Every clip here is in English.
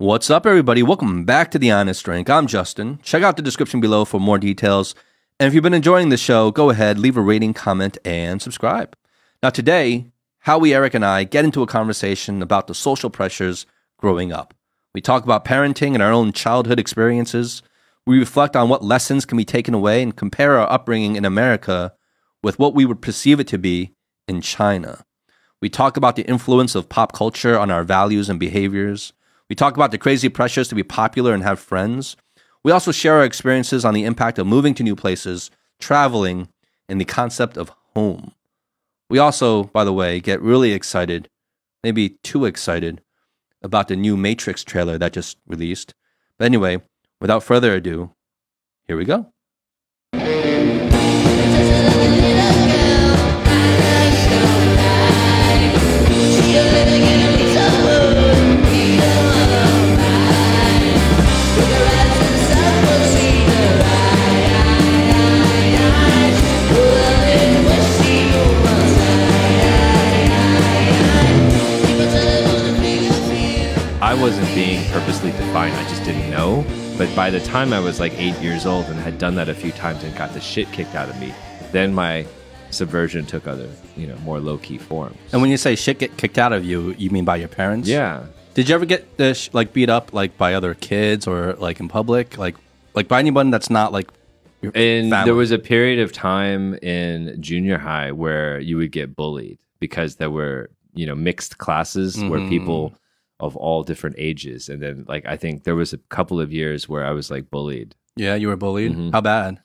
What's up, everybody? Welcome back to The Honest Drink. I'm Justin. Check out the description below for more details. And if you've been enjoying the show, go ahead, leave a rating, comment, and subscribe. Now, today, Howie, Eric, and I get into a conversation about the social pressures growing up. We talk about parenting and our own childhood experiences. We reflect on what lessons can be taken away and compare our upbringing in America with what we would perceive it to be in China. We talk about the influence of pop culture on our values and behaviors. We talk about the crazy pressures to be popular and have friends. We also share our experiences on the impact of moving to new places, traveling, and the concept of home. We also, by the way, get really excited, maybe too excited, about the new Matrix trailer that just released. But anyway, without further ado, here we go. I wasn't being purposely defined. I just didn't know. But by the time I was like eight years old and had done that a few times and got the shit kicked out of me, then my subversion took other, you know, more low key forms. And when you say shit get kicked out of you, you mean by your parents? Yeah. Did you ever get this like beat up like by other kids or like in public, like like by anyone that's not like your And family? there was a period of time in junior high where you would get bullied because there were, you know, mixed classes where Mhm. people of all different ages. And then, like, I think there was a couple of years where I was like bullied. yeah, you were bullied. Mhm. How bad?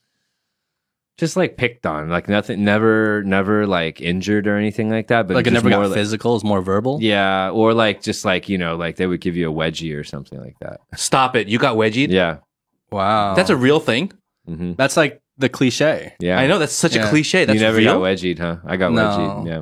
just like picked on, like nothing, never, never like injured or anything like that. But like it just never got more like- physical. It's more verbal. Yeah, or like just like you know, like they would give you a wedgie or something like that. Stop it. You got wedgied? Yeah, Wow. That's a real thing. hmm that's like the cliche. yeah. I know that's such Yeah. a cliche. That's you never real. got wedgied, huh? I got No. wedgied. Yeah,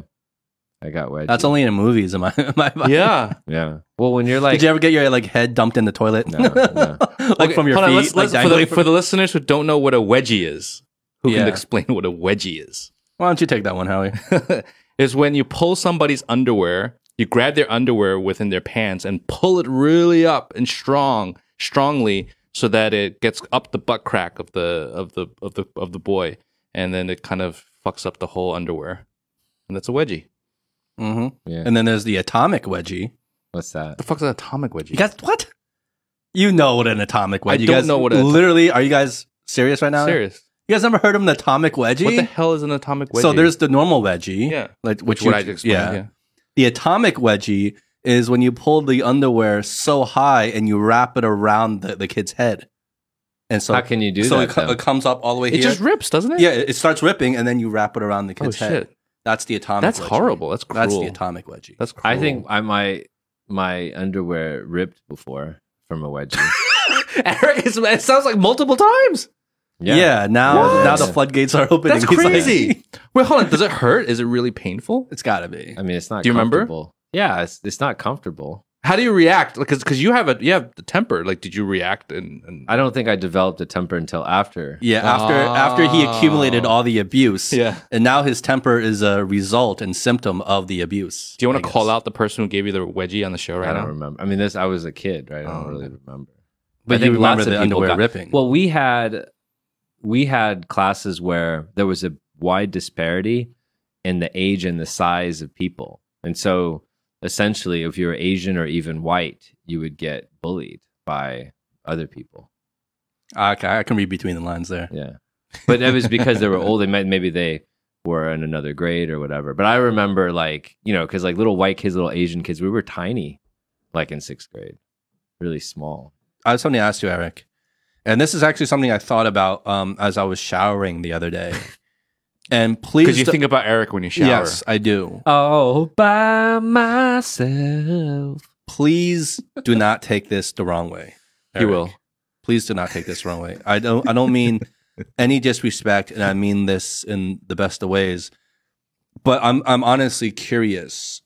I got wedgied. That's only in movies. Am I? Am I Yeah. Yeah. Well, when you're like, Did you ever get your like head dumped in the toilet? No, no. like Okay, from your feet, on, let's- like let's- for, the, dangling for the listeners who don't know what a wedgie is, who Yeah. can explain what a wedgie is? Why don't you take that one, Howie? is when you pull somebody's underwear, you grab their underwear within their pants and pull it really up and strong, strongly, so that it gets up the butt crack of the of the of the of the boy, and then it kind of fucks up the whole underwear, and that's a wedgie. Hmm yeah. And then there's the atomic wedgie. What's that? The fuck's an atomic wedgie? You guys, what? You know what an atomic wedgie? I you don't guys know what an- literally. Are you guys serious right now? serious? You guys never heard of an atomic wedgie? What the hell is an atomic wedgie? So there's the normal wedgie. yeah, like which you- what I just explained. Yeah. The atomic wedgie is when you pull the underwear so high and you wrap it around the, the kid's head. And so How can you do so that? it, co- it comes up all the way here. It here. just rips, doesn't it? yeah, it it starts ripping and then you wrap it around the Oh kid's head. shit, That's the atomic that's wedgie. horrible. That's cruel. That's the atomic wedgie. That's cruel. I think I my my underwear ripped before from a wedgie. Eric, it's, it sounds like multiple times. yeah. now What? now the floodgates are opening. That's He's like- crazy. Wait, hold on. Does it hurt? Is it really painful? it's got to be. I mean, it's not. Do you remember? Yeah, it's it's not comfortable. How do you react? Because because you have a you have the temper. Like, did you react? And, and I don't think I developed a temper until after. Yeah, after after he accumulated all the abuse, yeah. and now his temper is a result and symptom of the abuse. Do you want to call out the person who gave you the wedgie on the show right now? I don't now? remember. I mean, this I was a kid, right? I don't Oh. really remember. But I think you remember lots of the people underwear got- ripping. Well, we had we had classes where there was a wide disparity in the age and the size of people, and so essentially, if you were Asian or even white, you would get bullied by other people. okay, I can read between the lines there. Yeah, but that was because they were old. They might maybe they were in another grade or whatever. But I remember like you know because like little white kids, little Asian kids, we were tiny, like in sixth grade, really small. I have something to ask you, Eric, and this is actually something I thought about um, as I was showering the other day. And please, Because you do- think about Eric when you shower. yes, I do. All by myself. Please do not take this the wrong way. He will. Please do not take this the wrong way. I don't. I don't mean any disrespect, and I mean this in the best of ways. But I'm. I'm honestly curious.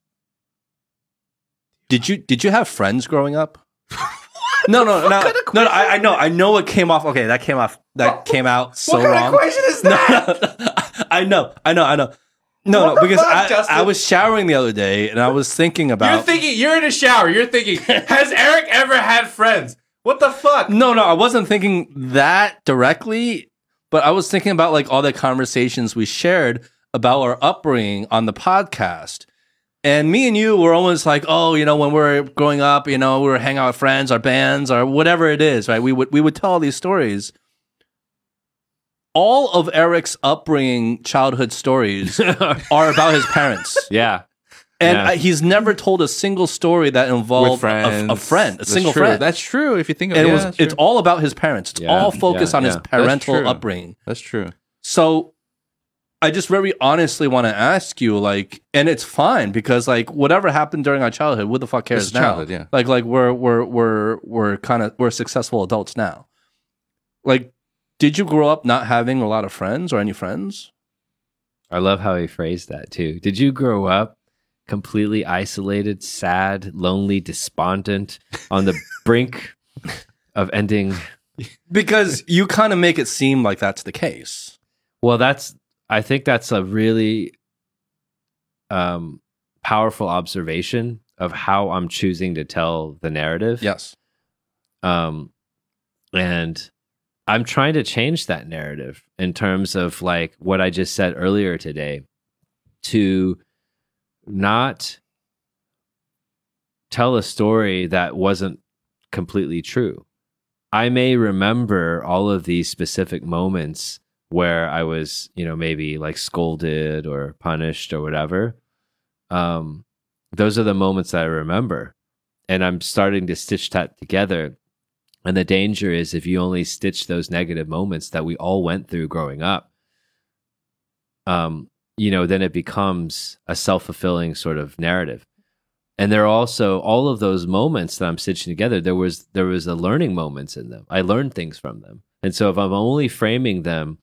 Did you Did you have friends growing up? no, no, no, no. no I, I know. I know it came off. Okay, that came off. That came out so wrong. question is No, no, I know. I know. I know. No, What no, because fuck, I, Justin? I was showering the other day and I was thinking about. You're thinking. You're in a shower. You're thinking. Has Eric ever had friends? What the fuck? no, no, I wasn't thinking that directly, but I was thinking about like all the conversations we shared about our upbringing on the podcast. And me and you were almost like, oh, you know, when we are growing up, you know, we were hanging out with friends, our bands, or whatever it is, right? We would we would tell all these stories. All of Eric's upbringing, childhood stories are about his parents. Yeah. And Yeah. uh, he's never told a single story that involved friends. a, a friend, a That's single true. friend. That's true. If you think of and it, it yeah, was, it's all about his parents. It's Yeah, all focused on his parental true. upbringing. That's true. So I just very honestly want to ask you, like, and it's fine because like whatever happened during our childhood, who the fuck cares now? childhood, yeah. Like like we're we're we're we're kind of we're successful adults now. Like, did you grow up not having a lot of friends or any friends? I love how he phrased that too. Did you grow up completely isolated, sad, lonely, despondent, on the brink of ending? Because you kind of make it seem like that's the case. Well, that's I think that's a really um powerful observation of how I'm choosing to tell the narrative. Yes. um and i'm trying to change that narrative in terms of like what i just said earlier today to not tell a story that wasn't completely true i may remember all of these specific moments where i was you know maybe like scolded or punished or whatever um those are the moments that i remember and I'm starting to stitch that together. And the danger is if you only stitch those negative moments that we all went through growing up, um, you know, then it becomes a self fulfilling sort of narrative. And there are also all of those moments that I'm stitching together. There was there was a learning moments in them. I learned things from them. And so if I'm only framing them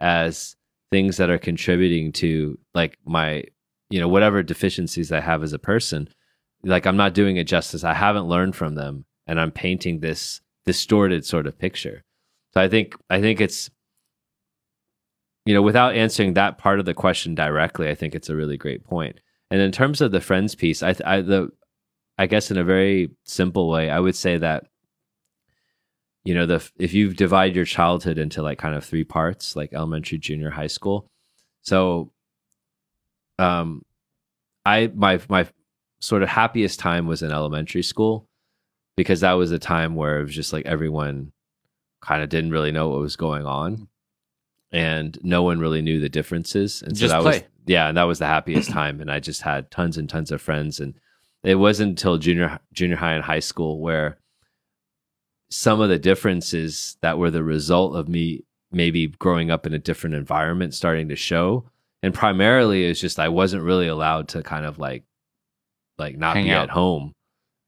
as things that are contributing to like my, you know, whatever deficiencies I have as a person, like I'm not doing it justice. I haven't learned from them, and I'm painting this distorted sort of picture. So I think I think it's you know without answering that part of the question directly, I think it's a really great point. And in terms of the friends piece, I, I the I guess in a very simple way, I would say that you know the if you divide your childhood into like kind of three parts, like elementary, junior, high school. So um I my my sort of happiest time was in elementary school because that was a time where it was just like everyone kind of didn't really know what was going on. And no one really knew the differences. And so Just that play. was yeah and that was the happiest time. And i just had tons and tons of friends. And it wasn't until junior junior high and high school where some of the differences that were the result of me maybe growing up in a different environment starting to show. And primarily it's just i wasn't really allowed to kind of like like not Hang be out. at home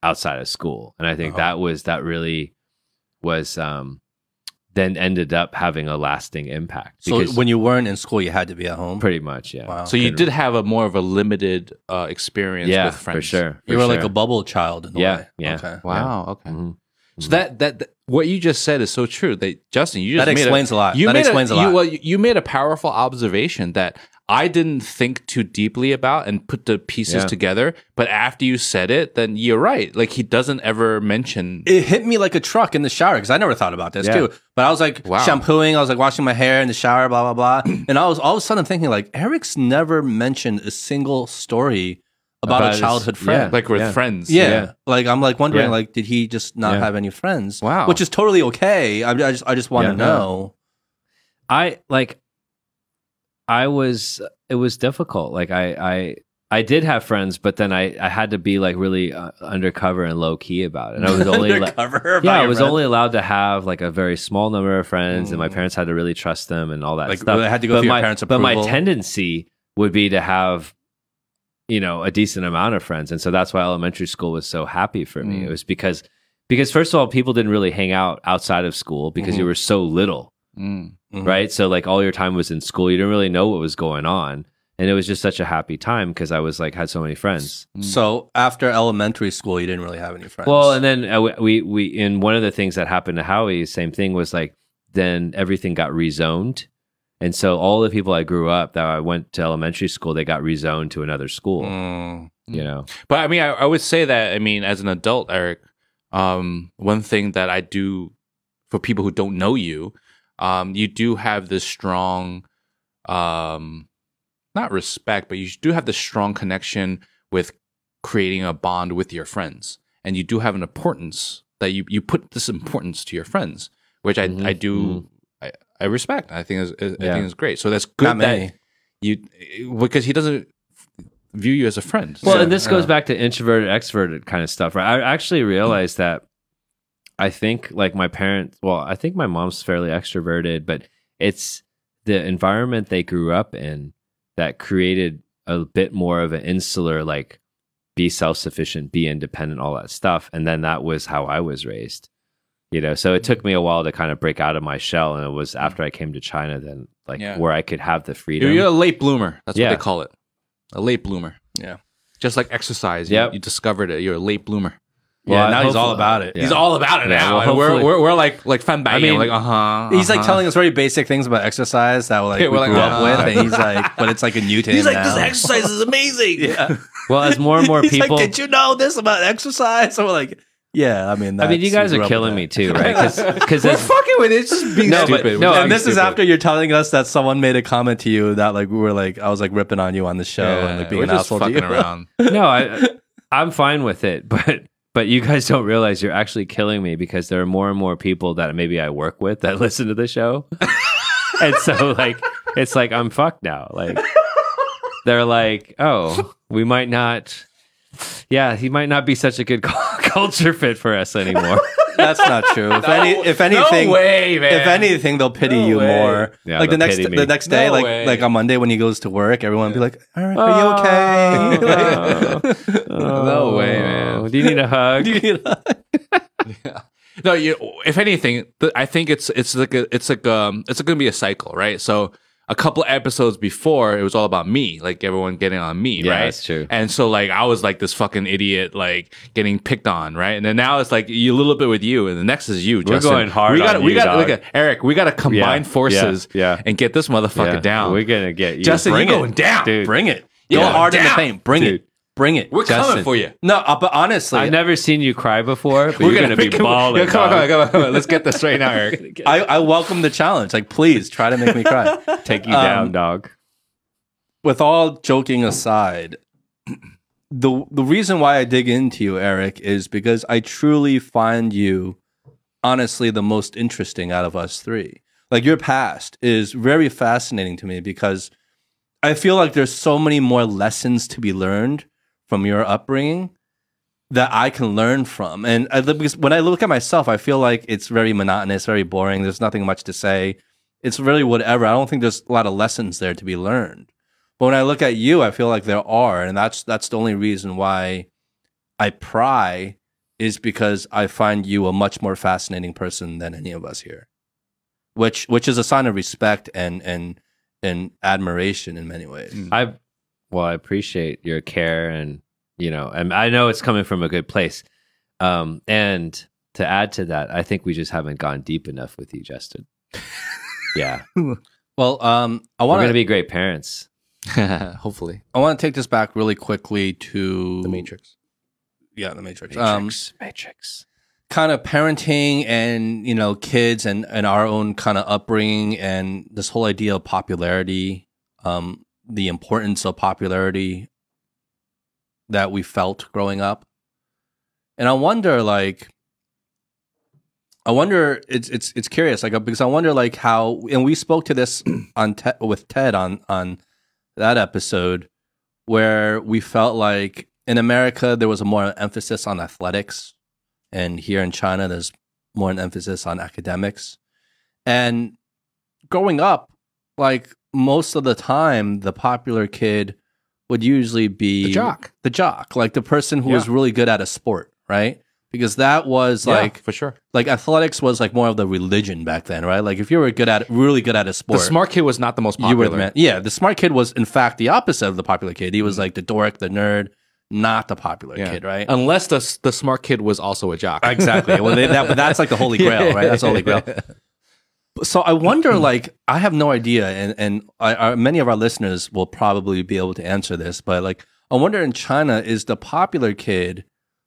outside of school and i think Uh-huh. that was that really was um then ended up having a lasting impact So because when you weren't in school, you had to be at home. pretty much yeah Wow. So you did have a more of a limited uh, experience yeah with friends. for sure you for were like a bubble child in a Yeah, way. yeah. Okay. Wow. Okay. Mhm. So that, that that what you just said is so true. That Justin, you just That made explains a lot. You That explains a you, lot. Well, you- you made a powerful observation that I didn't think too deeply about and put the pieces Yeah. together. But after you said it, then you're right. Like he doesn't ever mention. it hit me like a truck in the shower because I never thought about this Yeah. too. But I was like Wow. shampooing, I was like washing my hair in the shower, blah blah blah, and I was all of a sudden thinking like Eric's never mentioned a single story about, About a his- childhood yeah. friend. like with Yeah. friends. yeah. Yeah. like I'm like wondering Yeah. like did he just not Yeah. have any friends? Wow. which is totally okay. I, I just I just want to Yeah. know. I like I was it was difficult. Like I I I did have friends, but then I I had to be like really uh, undercover and low key about it. And I was only Undercover yeah, I was only allowed to have like a very small number of friends, and my Mm. parents had to really trust them and all that Like, stuff. I had to go but through your my, parents' But my tendency would be to have, you know, a decent amount of friends, and so that's why elementary school was so happy for me. Mm. It was because because first of all, people didn't really hang out outside of school because you Mhm. were so little Mm. Mhm. right? So like all your time was in school. You didn't really know what was going on, and it was just such a happy time because I was like had so many friends. So after elementary school, you didn't really have any friends. Well, and then uh, we we in one of the things that happened to Howie, same thing was like then everything got rezoned, And so all the people I grew up that I went to elementary school, they got rezoned to another school. Mm. You know, But I mean, I, I would say that I mean, as an adult, Eric, um, one thing that I do for people who don't know you, um, you do have this strong, um, not respect, but you do have this strong connection with creating a bond with your friends, and you do have an importance that you you put this importance to your friends, which I Mhm, I do. I, I respect. I think is I Yeah. think is great. So that's good Not that me. you because he doesn't view you as a friend. Well, So- and this goes back to introverted, extroverted kind of stuff, right? I actually realized that I think like my parents, well, I think my mom's fairly extroverted, but it's the environment they grew up in that created a bit more of an insular, like be self sufficient, be independent, all that stuff. And then that was how I was raised. You know, so it took mm-hmm. me a while to kind of break out of my shell. And it was mm-hmm. after I came to China, then like Yeah. where I could have the freedom. You're, a late bloomer. That's Yeah. what they call it. A late bloomer. Yeah. Just like exercise. You, you discovered it. You're a late bloomer. Yeah, Well, now he's all about it. Yeah. He's all about it Yeah, now. well, we're, hopefully- we're, we're like like fan banging. I mean, like uh huh. He's like telling us very basic things about exercise that like Yeah, we we're like, grew uh-huh. up with, and he's like, but it's like a new to him now. This exercise is amazing. yeah. well, as more and more He's people. like, did you know this about exercise? So we're like, yeah, I mean, that's. I mean, you guys are killing me too, right? Because We're fucking with it. Just being No, but- stupid. no, and this is after you're telling us that someone made a comment to you that like we were like I was like ripping on you on the show and like being an asshole to you. around. no, I, I'm fine with it, but but you guys don't realize you're actually killing me because there are more and more people that maybe I work with that listen to the show, and so like it's like I'm fucked now. Like they're like, oh, we might not. Yeah, he might not be such a good culture fit for us anymore. That's not true. If any, if anything, no way, man. if anything, they'll pity No you way. more. Yeah, like the next pity me. the next day, No like way. like on Monday when he goes to work, everyone will be like, "All right, Oh, are you okay?" No way, man. Oh, Do you need a hug? Do you need a- No, you. If anything, I think it's it's like a, it's like um it's going to be a cycle, right? So a couple episodes before, it was all about me, like everyone getting on me, Yeah, right? that's true. And so like I was like this fucking idiot, like getting picked on, right? And then now it's like you, a little bit with you, and the next is you. We're Justin. going hard We got we got at Eric. We got to combine Yeah, forces, yeah, yeah. and get this motherfucker down. We're gonna get you. Justin, Bring you're it. going down. Dude. Bring it. Go hard in the paint. Bring Dude. it. Bring it. We're Justin. coming for you. No, uh, but honestly, I've never seen you cry before, but We're you're gonna, be come- balling. Yeah, come on, come on, come on, come on. Let's get this right now, Eric. I, I welcome the challenge. Like, please try to make me cry. Take you Um, down, dog. with all joking aside, the the reason why I dig into you, Eric, is because I truly find you honestly the most interesting out of us three. Like your past is very fascinating to me because I feel like there's so many more lessons to be learned from your upbringing that I can learn from. And I, because when I look at myself, I feel like it's very monotonous, very boring. There's nothing much to say. It's really whatever. I don't think there's a lot of lessons there to be learned. But when I look at you, I feel like there are, and that's that's the only reason why I pry is because I find you a much more fascinating person than any of us here, which which is a sign of respect and and and admiration in many ways. Mm. I well, I appreciate your care and you know, and I know it's coming from a good place. Um, and to add to that, I think we just haven't gone deep enough with you, Justin. yeah, Well, um, I we're want gonna be great parents. Hopefully, I want to take this back really quickly to the Matrix. Yeah, the Matrix. Um, Matrix, Matrix. kind of parenting and you know kids and and our own kind of upbringing and this whole idea of popularity um the importance of popularity that we felt growing up and i wonder like i wonder it's it's it's curious like because i wonder like how and we spoke to this on Ted, with ted on on that episode where we felt like in america there was a more emphasis on athletics and here in China, there's more an emphasis on academics. And growing up, like most of the time, the popular kid would usually be The jock. the jock, like the person who was really good at a sport, right? Because that was like for sure. like athletics was like more of the religion back then, right? Like if you were good at really good at a sport, The smart kid was not the most you popular. were the man. Yeah, the smart kid was in fact the opposite of the popular kid. He was mm-hmm. like the dork, the nerd, not the popular Yeah. kid, right? Unless the the smart kid was also a jock. Exactly. Well, they, that, that's like the holy grail, right? That's the holy grail. So I wonder, mm-hmm. like, I have no idea, and and I, I, many of our listeners will probably be able to answer this, but like, I wonder in China is the popular kid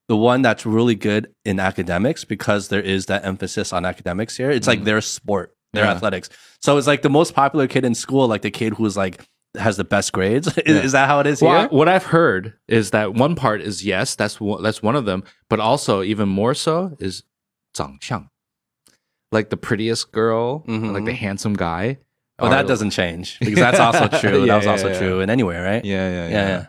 the one that's really good in academics because there is that emphasis on academics here. It's like mm-hmm. their sport, their Yeah. athletics. So it's like the most popular kid in school, like the kid who's like has the best grades. is, Yeah. is that how it is Well, I- what I've heard is that one part is yes, that's one, that's one of them, but also even more so is zhang 长相 like the prettiest girl, mm-hmm. like the mm-hmm. handsome guy. Oh, that doesn't change because that's also true. yeah, that was yeah, also yeah. true in anywhere, right? Yeah, yeah, yeah.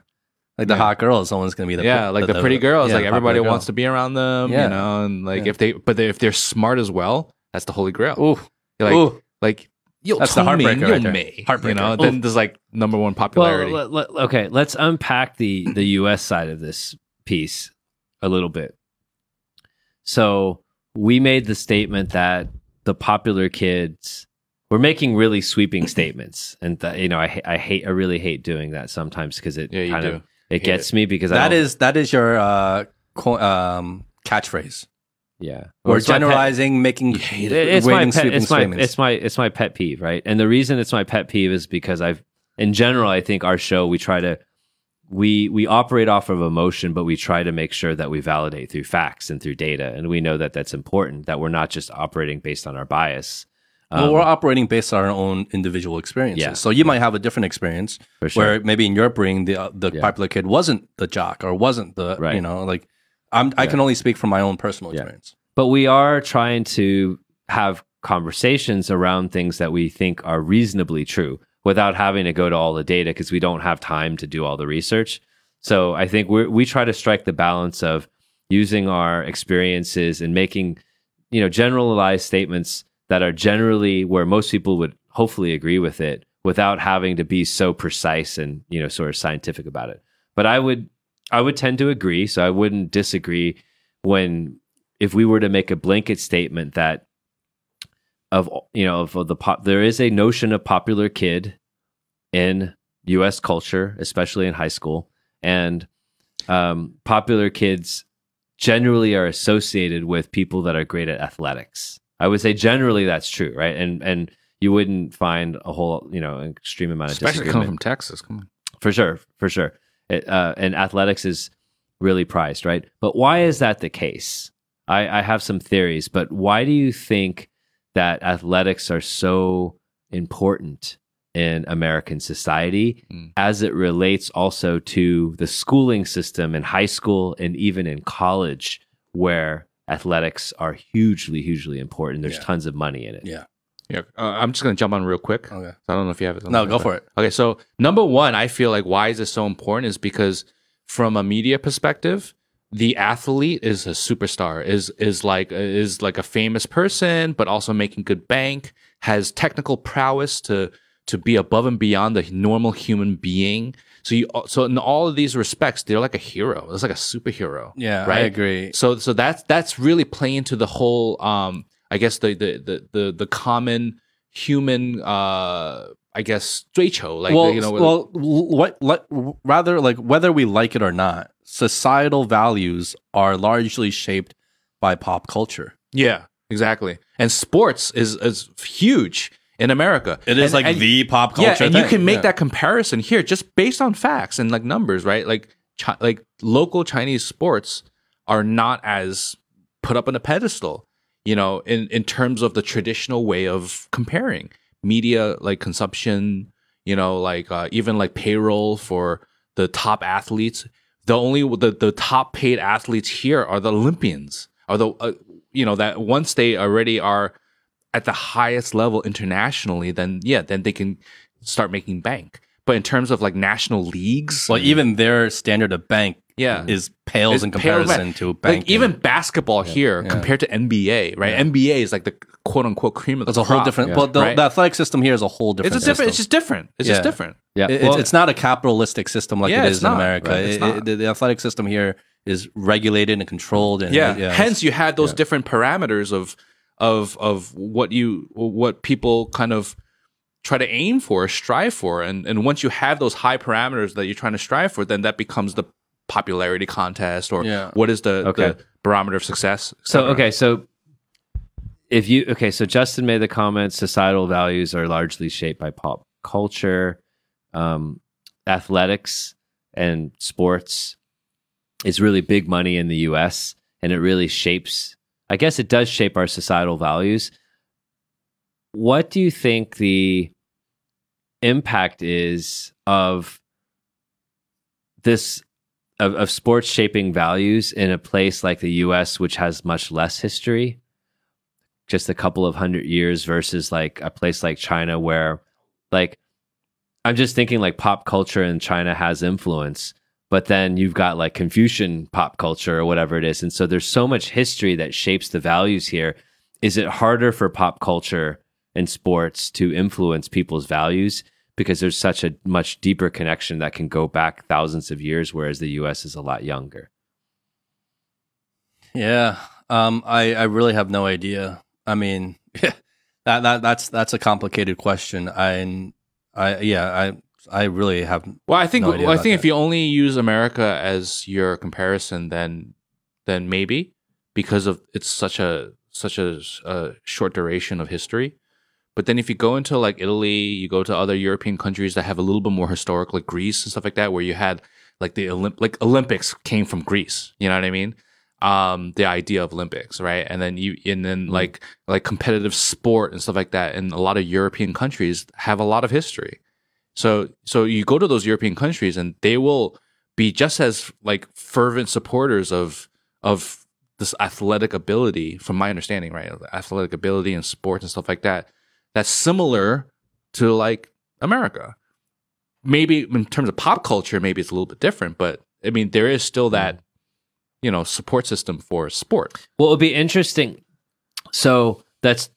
Like the hot girl someone's going to be the yeah, like the, the, pretty girls. like everybody girl. wants to be around them, you know. And like if they, but they, if they're smart as well, that's the holy grail. Ooh, You're like Ooh. like you'll that's the heartbreaker. You'll me, heartbreaker. You know, Ooh. then there's like number one popularity. Well, okay, let's unpack the the U.S. side of this piece a little bit. So we made the statement that the popular kids we're making really sweeping statements, and th- you know, I I hate I really hate doing that sometimes because it Yeah, you kind do. of it Hate gets me because I That don't- is that is your uh, co- um, catchphrase. yeah Or it's my pet- generalizing, making It- it's my pet, sweeping it's my statements. it's my it's my pet peeve, right? And the reason it's my pet peeve is because I've in general, I think our show we try to we we operate off of emotion, but we try to make sure that we validate through facts and through data, and we know that that's important. That we're not just operating based on our bias. well, Um, we're operating based on our own individual experiences. Yeah. So you might have a different experience sure. where maybe in your brain the uh, the Yeah. popular kid wasn't the jock or wasn't the Right. you know like I'm I can only speak from my own personal Yeah. experience. but we are trying to have conversations around things that we think are reasonably true without having to go to all the data because we don't have time to do all the research. So I think we we try to strike the balance of using our experiences and making you know generalized statements that are generally where most people would hopefully agree with it without having to be so precise and you know sort of scientific about it. But I would I would tend to agree, so I wouldn't disagree when if we were to make a blanket statement that of you know of, of the pop there is a notion of popular kid in US culture, especially in high school, and um, popular kids generally are associated with people that are great at athletics. I would say generally that's true, right? And and you wouldn't find a whole you know extreme amount of Especially coming from Texas. Come on. for sure, for sure. It, uh, and athletics is really prized, right? But why is that the case? I, I have some theories, but why do you think that athletics are so important in American society Mm. as it relates also to the schooling system in high school and even in college, where athletics are hugely, hugely important? There's Yeah. tons of money in it. Yeah. Yeah, uh, I'm just gonna jump on real quick. Okay. I don't know if you have it. No, go for it. Okay, so number one, I feel like why is this so important is because from a media perspective, the athlete is a superstar, is is like is like a famous person, but also making good bank, has technical prowess to to be above and beyond the normal human being. So you so in all of these respects, they're like a hero. It's like a superhero. Yeah, I agree. So so that's that's really playing to the whole um I guess the the the the, the common human uh I guess 追求 like well, you know well, what, what, rather like whether we like it or not, societal values are largely shaped by pop culture. yeah exactly and sports is is huge in America It is And- like and- the pop culture. yeah and you can make Yeah. that comparison here just based on facts and like numbers right like chi- like local Chinese sports are not as put up on a pedestal you know in in terms of the traditional way of comparing media like consumption you know like uh, even like payroll for the top athletes the only the, the top paid athletes here are the olympians are the uh, you know that once they already are at the highest level internationally then yeah then they can start making bank but in terms of like national leagues well, mm. even their standard of bank yeah is pales It's in pale comparison to bank. like even basketball here Yeah. compared to NBA, right? NBA is like the quote unquote cream of the it's a whole different. Yeah. Well, the, Right. the athletic system here is a whole different. It's a different. It's just different. It's just different. Yeah, It- well- it's, it's not a capitalistic system like Yeah, it's is in. America. Right, it's It- not. it- the, the athletic system here is regulated and controlled. And Yeah. it's- Hence, you had those different parameters of of of what you what people kind of try to aim for, strive for, and and once you have those high parameters that you're trying to strive for, then that becomes the popularity contest or Yeah. what is the, Okay. the barometer of success. So okay, so if you okay, so Justin made the comment: societal values are largely shaped by pop culture, um, athletics, and sports. Is really big money in the U.S. and it really shapes. I guess it does shape our societal values. What do you think the impact is of this of, of sports shaping values in a place like the US, which has much less history, just a couple of hundred years versus like a place like China where like I'm just thinking like pop culture in China has influence, but then you've got like Confucian pop culture or whatever it is. And so there's so much history that shapes the values here. Is it harder for pop culture and sports to influence people's values? because there's such a much deeper connection that can go back thousands of years, whereas the U.S. is a lot younger. Yeah, um, I I really have no idea. I mean, that that that's that's a complicated question. I I yeah I I really have. Well, I think no well, I think if you only use America as your comparison, then then maybe because of it's such a such a, a short duration of history. But then if you go into like Italy, you go to other European countries that have a little bit more historic, like Greece and stuff like that, where you had like the Olymp- like Olympics came from Greece. You know what I mean? Um, the idea of Olympics, right? And then you and then like like competitive sport and stuff like that, in a lot of European countries have a lot of history. So so you go to those European countries and they will be just as like fervent supporters of of this athletic ability, from my understanding, right? Athletic ability and sports and stuff like that. That's similar to like America. Maybe in terms of pop culture, maybe it's a little bit different, but I mean, there is still that you know support system for sport. Well, it'll be interesting. So that's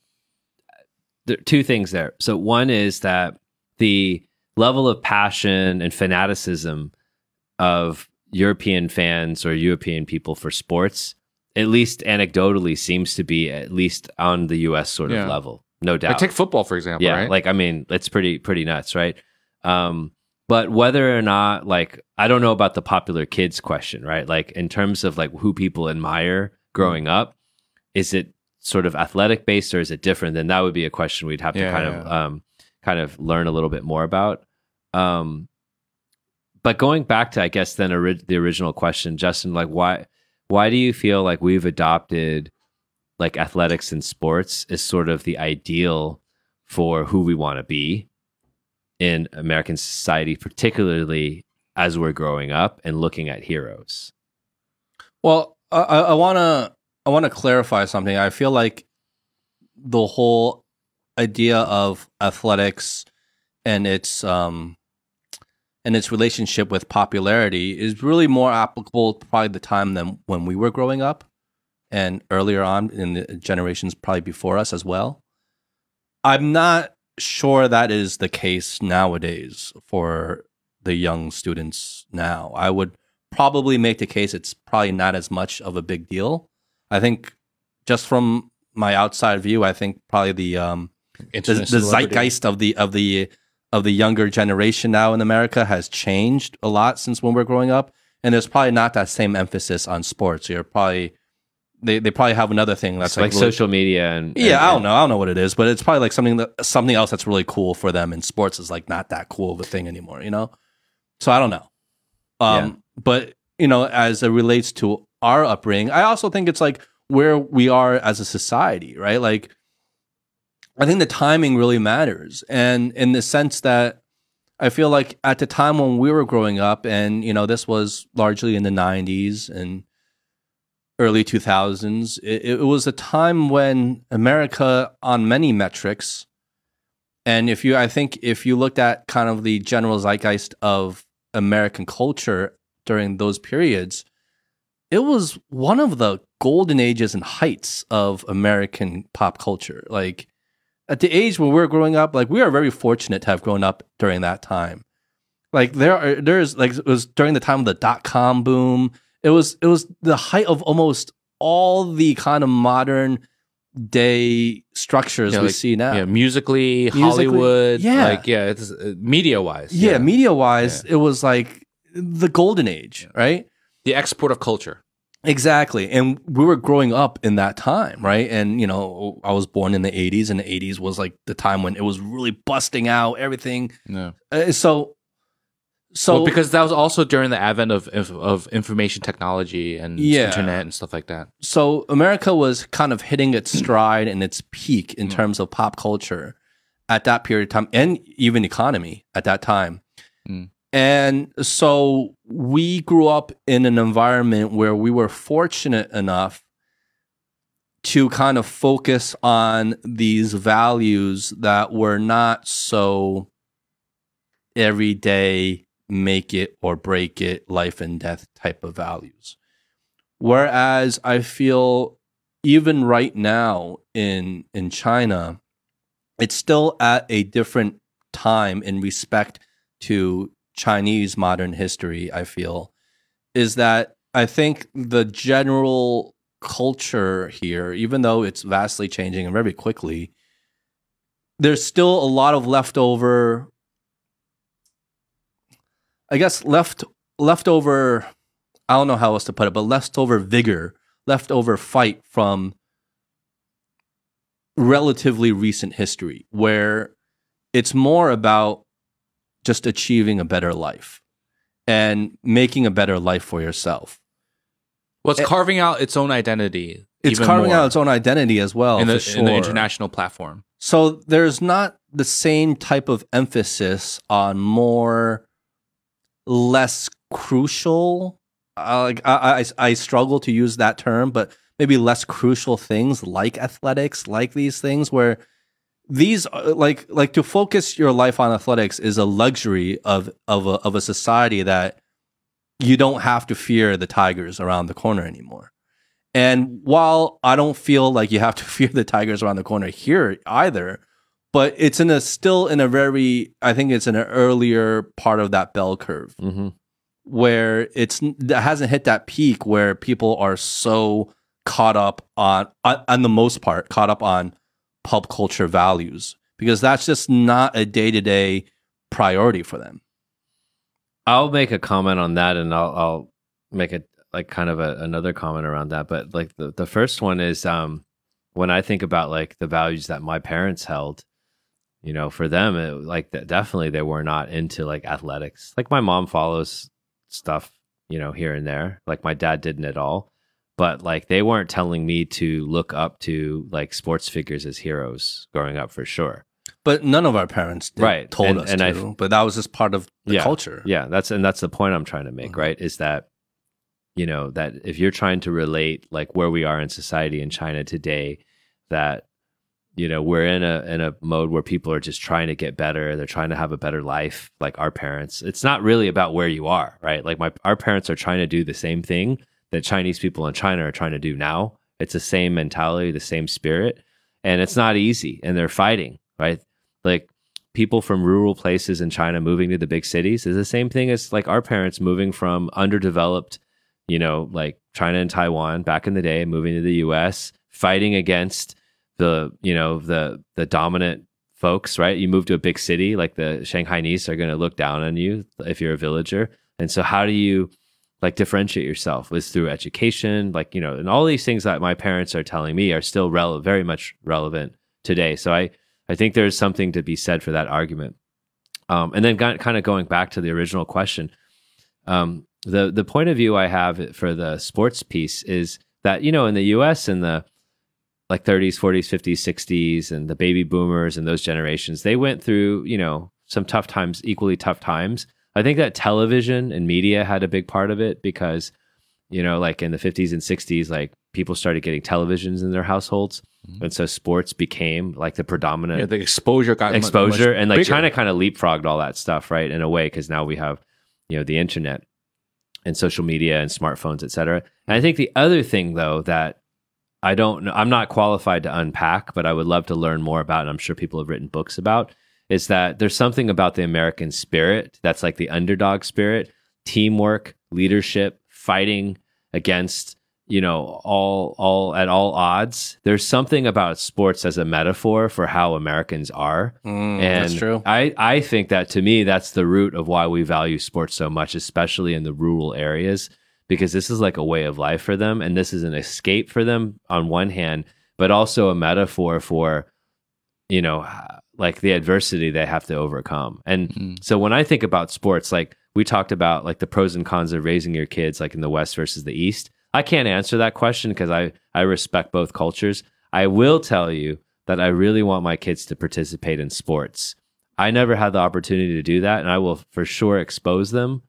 there two things there. So one is that the level of passion and fanaticism of European fans or European people for sports, at least anecdotally, seems to be at least on the U.S. sort Yeah. of level. No doubt. Like take football for example, yeah right? like i mean it's pretty pretty nuts right um but whether or not like i don't know about the popular kids question right like in terms of like who people admire growing up is it sort of athletic based or is it different then that would be a question we'd have to Yeah, kind of um kind of learn a little bit more about um but going back to i guess then ori- the original question justin like why why do you feel like we've adopted like athletics and sports is sort of the ideal for who we want to be in American society, particularly as we're growing up and looking at heroes. Well, I, I want to I want to clarify something. I feel like the whole idea of athletics and its um and its relationship with popularity is really more applicable probably the time than when we were growing up and earlier on in the generations probably before us as well. I'm not sure that is the case nowadays for the young students now. I would probably make the case it's probably not as much of a big deal. I think just from my outside view, I think probably the um the, the zeitgeist of the of the of the younger generation now in America has changed a lot since when we're growing up, and there's probably not that same emphasis on sports. You're probably they, they probably have another thing that's like, really- social media and yeah, and- I don't know. I don't know what it is, but it's probably like something that something else that's really cool for them. And sports is like not that cool of a thing anymore, you know. So I don't know. Um, but you know, as it relates to our upbringing, I also think it's like where we are as a society, right? Like, I think the timing really matters, and in the sense that I feel like at the time when we were growing up, and you know, this was largely in the '90s and early 2000s. It, it was a time when America, on many metrics, and if you, I think, if you looked at kind of the general zeitgeist of American culture during those periods, it was one of the golden ages and heights of American pop culture. Like at the age when we were growing up, like we are very fortunate to have grown up during that time. Like there are, there's like it was during the time of the dot com boom it was it was the height of almost all the kind of modern day structures Yeah, we like- see now. Yeah, musically, Musically, Hollywood, yeah. like yeah, it's uh, media wise. yeah, media wise, it was like the golden age, right? the export of culture. Exactly. And we were growing up in that time, right? And, you know, I was born in the 80s, and the 80s was like the time when it was really busting out everything. No. Uh, so, so well, because that was also during the advent of of, of information technology and Yeah. internet and stuff like that. so America was kind of hitting its stride and its peak in terms of pop culture at that period of time and even economy at that time. Mm. And so we grew up in an environment where we were fortunate enough to kind of focus on these values that were not so everyday make it or break it life and death type of values. Whereas i feel even right now in in china it's still at a different time in respect to chinese modern history i feel is that i think the general culture here even though it's vastly changing and very quickly there's still a lot of leftover i guess left leftover I don't know how else to put it, but leftover vigor, leftover fight from relatively recent history, where it's more about just achieving a better life and making a better life for yourself. Well, it's Eh, carving out its own identity. It's carving out its own identity as well. in the, for in the international platform. So there's not the same type of emphasis on more less crucial. Uh, like I, I, I struggle to use that term, but maybe less crucial things like athletics, like these things where these uh, like like to focus your life on athletics is a luxury of of a, of a society that you don't have to fear the tigers around the corner anymore. And while I don't feel like you have to fear the tigers around the corner here either, but it's in a still in a very I think it's in an earlier part of that bell curve Mm-hmm. where it's that hasn't hit that peak where people are so caught up on on the most part caught up on pop culture values because that's just not a day-to-day priority for them. I'll make a comment on that, and I'll I'll make it like kind of a, another comment around that. But like the the first one is um when I think about like the values that my parents held, you know, for them, it, like definitely they were not into like athletics. Like my mom follows stuff, you know, here and there. Like my dad didn't at all. But like they weren't telling me to look up to like sports figures as heroes growing up for sure. But none of our parents did, Right. told And- us and to, I- but that was just part of the Yeah. culture. Yeah, that's and that's the point I'm trying to make, Mhm. right? Is that you know that if you're trying to relate like where we are in society in China today, that you know we're in a in a mode where people are just trying to get better, they're trying to have a better life, like our parents. It's not really about where you are, right? Like my our parents are trying to do the same thing that Chinese people in China are trying to do now. It's the same mentality, the same spirit, and it's not easy, and they're fighting, right? Like people from rural places in China moving to the big cities is the same thing as like our parents moving from underdeveloped, you know, like China and Taiwan back in the day, moving to the US, fighting against the, you know, the the dominant folks, right? You move to a big city, like the Shanghainese are going to look down on you if you're a villager. And so how do you like differentiate yourself is through education, like, you know, and all these things that my parents are telling me are still rele- very much relevant today. So I I think there's something to be said for that argument. Um, and then kind of going back to the original question, um, the the point of view I have for the sports piece is that you know in the U.S. in the like 30s, 40s, 50s, 60s, and the baby boomers and those generations, they went through you know some tough times, equally tough times. I think that television and media had a big part of it because you know like in the 50s and 60s, like people started getting televisions in their households, Mhm. and so sports became like the predominant Yeah, the exposure got exposure and like bigger. China kind of leapfrogged all that stuff right in a way because now we have you know the internet and social media and smartphones et cetera and I think the other thing though that I don't know I'm not qualified to unpack but I would love to learn more about and I'm sure people have written books about is that there's something about the American spirit that's like the underdog spirit teamwork leadership fighting against you know all all at all odds there's something about sports as a metaphor for how americans are Mm, and that's true. i i think that to me that's the root of why we value sports so much especially in the rural areas because this is like a way of life for them and this is an escape for them on one hand but also a metaphor for you know like the adversity they have to overcome. And Mm. so when i think about sports like we talked about like the pros and cons of raising your kids like in the west versus the east. I can't answer that question because i i respect both cultures. I will tell you that i really want my kids to participate in sports. I never had the opportunity to do that and i will for sure expose them.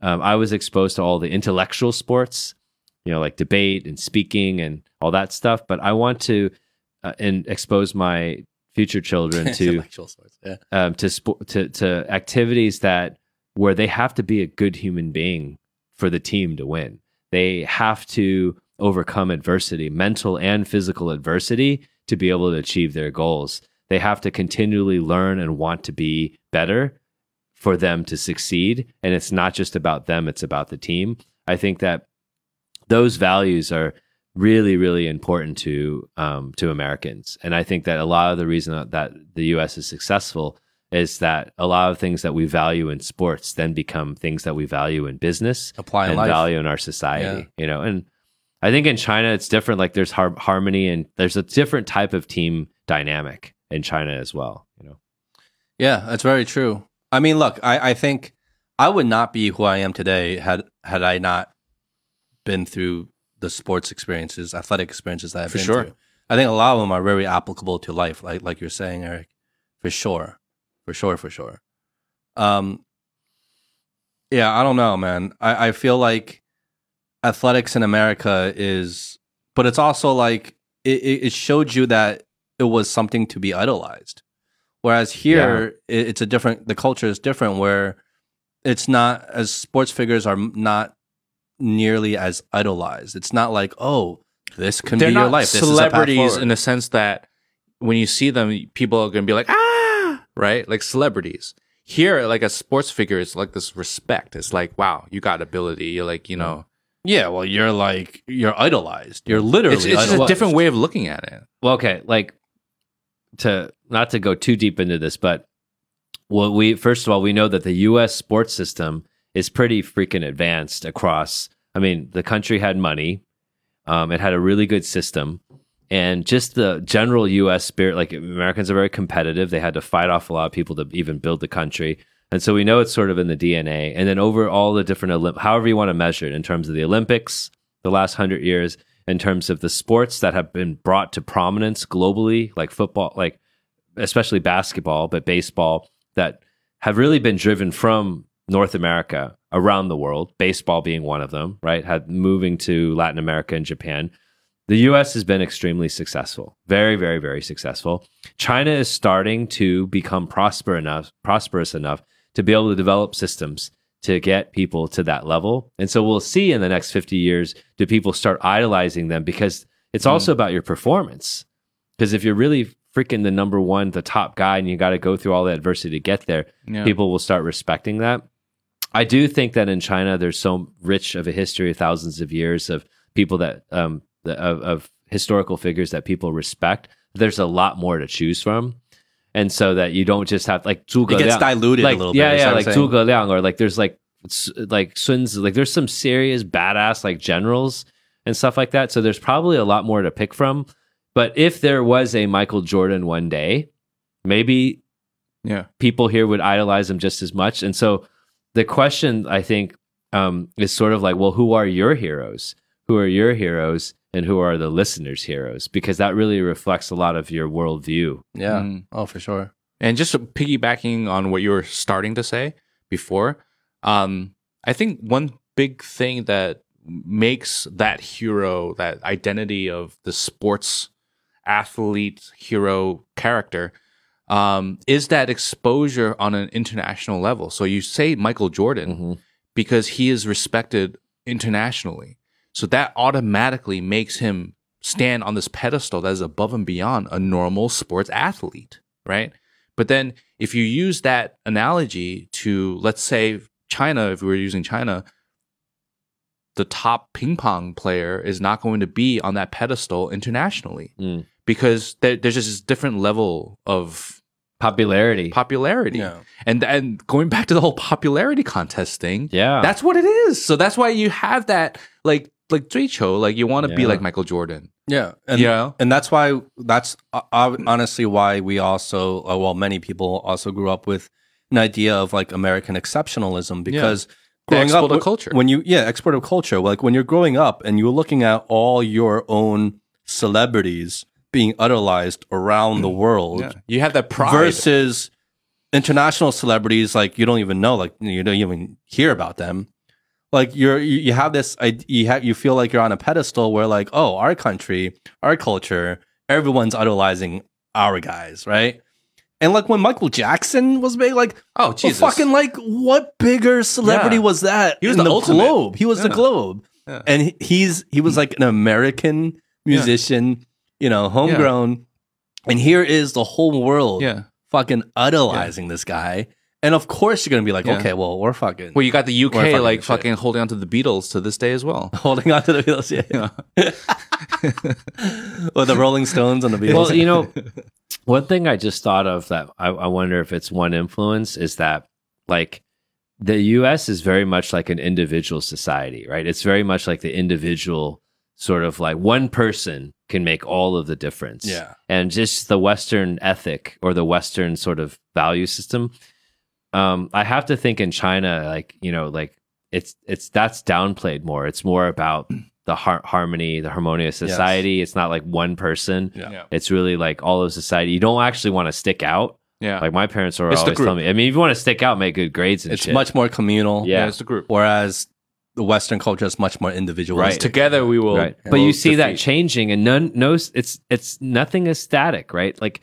Um, i was exposed to all the intellectual sports you know like debate and speaking and all that stuff but i want to uh, and expose my future children to Yeah. um, to, to to activities that where they have to be a good human being for the team to win. They have to overcome adversity, mental and physical adversity, to be able to achieve their goals. They have to continually learn and want to be better for them to succeed. And it's not just about them; it's about the team. I think that those values are really, really important to um, to Americans. And I think that a lot of the reason that, the U.S. is successful is that a lot of things that we value in sports then become things that we value in business Apply in and life. value in our society. You know, and I think in China it's different. Like there's har- harmony and there's a different type of team dynamic in China as well. You know, Yeah, that's very true. I mean, look, I, I think I would not be who I am today had had I not been through the sports experiences, athletic experiences that I've For been sure. through. I think a lot of them are very applicable to life, like like you're saying, Eric. For sure, for sure, for sure. Um, yeah, I don't know, man. I, I feel like athletics in America is, but it's also like it, it showed you that it was something to be idolized. Whereas here, it, it's a different. The culture is different, where it's not as sports figures are not nearly as idolized. It's not like oh, this can They're be your not life. This is a celebrities in the sense that when you see them, people are going to be like, ah, right? Like celebrities. Here, like a sports figure is like this respect. It's like, wow, you got ability. You're like, you know, yeah, well, you're like you're idolized. You're literally it's, it's just a different way of looking at it. well, okay, like to not to go too deep into this, but well, we first of all we know that the U.S. sports system is pretty freaking advanced across. I mean, the country had money, um, it had a really good system, and just the general U.S. spirit. Like Americans are very competitive; they had to fight off a lot of people to even build the country, and so we know it's sort of in the DNA. And then over all the different, Olymp- however you want to measure it, in terms of the Olympics, the last hundred years, in terms of the sports that have been brought to prominence globally, like football, like especially basketball, but baseball, that have really been driven from North America around the world, baseball being one of them, right? Had moving to Latin America and Japan. The US has been extremely successful. Very, very, very successful. China is starting to become prosper enough, prosperous enough to be able to develop systems to get people to that level. And so we'll see in the next 50 years do people start idolizing them because it's mm-hmm. also about your performance. Because if you're really freaking the number one, the top guy, and you got to go through all the adversity to get there, Yeah. people will start respecting that. I do think that in China, there's so rich of a history, of thousands of years of people that um the, of, of historical figures that people respect. There's a lot more to choose from, and so that you don't just have like Zhuge it gets Liang, diluted like a little yeah, bit. is yeah, like. Zhuge Liang, or like there's like like Sun Tzu, like there's some serious badass like generals and stuff like that. So there's probably a lot more to pick from. But if there was a Michael Jordan one day, maybe Yeah. people here would idolize him just as much. And so the question I think um, is sort of like, well, who are your heroes? Who are your heroes? And who are the listeners' heroes? Because that really reflects a lot of your worldview. Yeah. Mm. Oh, for sure. And just piggybacking on what you were starting to say before, um, I think one big thing that makes that hero, that identity of the sports athlete hero character, um, is that exposure on an international level. So you say Michael Jordan Mhm. because he is respected internationally. So that automatically makes him stand on this pedestal that is above and beyond a normal sports athlete, right? But then if you use that analogy to, let's say, China, if we were using China, the top ping pong player is not going to be on that pedestal internationally Mm. Because there, there's just this different level of Popularity. popularity. Yeah. And and going back to the whole popularity contest thing, yeah. that's what it is. So that's why you have that like like Cho, like you want to be like Michael Jordan. Yeah, and you know? and that's why that's uh, uh, honestly why we also, uh, well, many people also grew up with an idea of like American exceptionalism because The growing export up of culture. when you yeah export of culture like when you're growing up and you're looking at all your own celebrities being idolized around the mm. world Yeah. You have that pride. versus international celebrities like you don't even know like you don't even hear about them like you're you, have this you have you feel like you're on a pedestal where like oh our country our culture everyone's idolizing our guys right and like when michael jackson was big like oh well, Jesus. fucking like what bigger celebrity Yeah. was that He was the the, globe he was the globe Yeah. and he's he was like an american musician you know homegrown and here is the whole world yeah. fucking idolizing this guy. And of course you're gonna be like, Yeah. okay, well, we're fucking Well, you got the UK We're fucking like shit. fucking holding on to the Beatles to this day as well. holding on to the Beatles, yeah. or the Rolling Stones and the Beatles. well, you know, one thing I just thought of that I, I wonder if it's one influence is that like the US is very much like an individual society, right? It's very much like the individual sort of like one person can make all of the difference. yeah. and just the Western ethic or the Western sort of value system. Um, I have to think in China, like you know, like it's it's that's downplayed more. It's more about the har- harmony, the harmonious Yes. society. It's not like one person. Yeah. Yeah. It's really like all of society. You don't actually want to stick out. Yeah. Like my parents are It's the always group. telling me. I mean, if you want to stick out, make good grades and It's shit. much more communal. Yeah. it's the group. Whereas the Western culture is much more individualistic. Together we will. right. but will you see that changing and none no it's it's nothing is static right? Like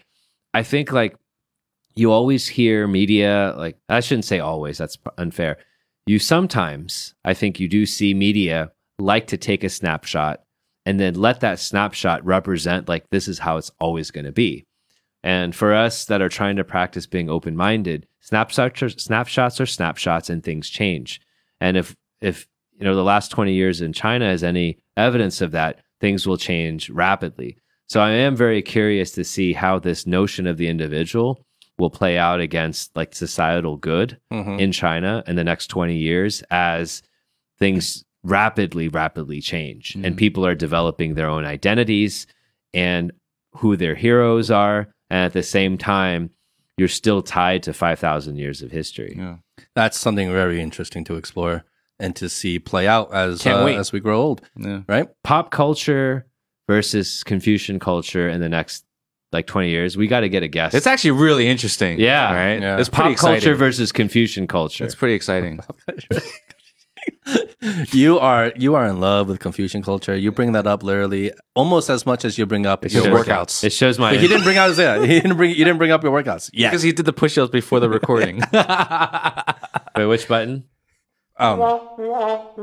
i think like you always hear media like i shouldn't say always that's unfair. You sometimes i think you do see media like to take a snapshot and then let that snapshot represent like this is how it's always going to be. And for us that are trying to practice being open-minded snapshots are snapshots are snapshots and things change. And if if you know the last 20 years in china is any evidence of that things will change rapidly so i am very curious to see how this notion of the individual will play out against like societal good Mhm. in china in the next 20 years as things rapidly rapidly change and Mhm. people are developing their own identities and who their heroes are and at the same time you're still tied to 5000 years of history Yeah. That's something very interesting to explore and to see play out as uh, as we grow old, Yeah. right? pop culture versus Confucian culture in the next like 20 years, we got to get a guess. It's actually really interesting. Yeah. Right. Yeah. It's pop exciting. culture versus Confucian culture. It's pretty exciting. you are you are in love with Confucian culture. You bring that up literally almost as much as you bring up It's your just workouts. workouts. it shows my But he didn't bring out his yeah. He didn't bring you didn't bring up your workouts. Yeah. Because he did the push-ups before the recording. Wait, which button? Um,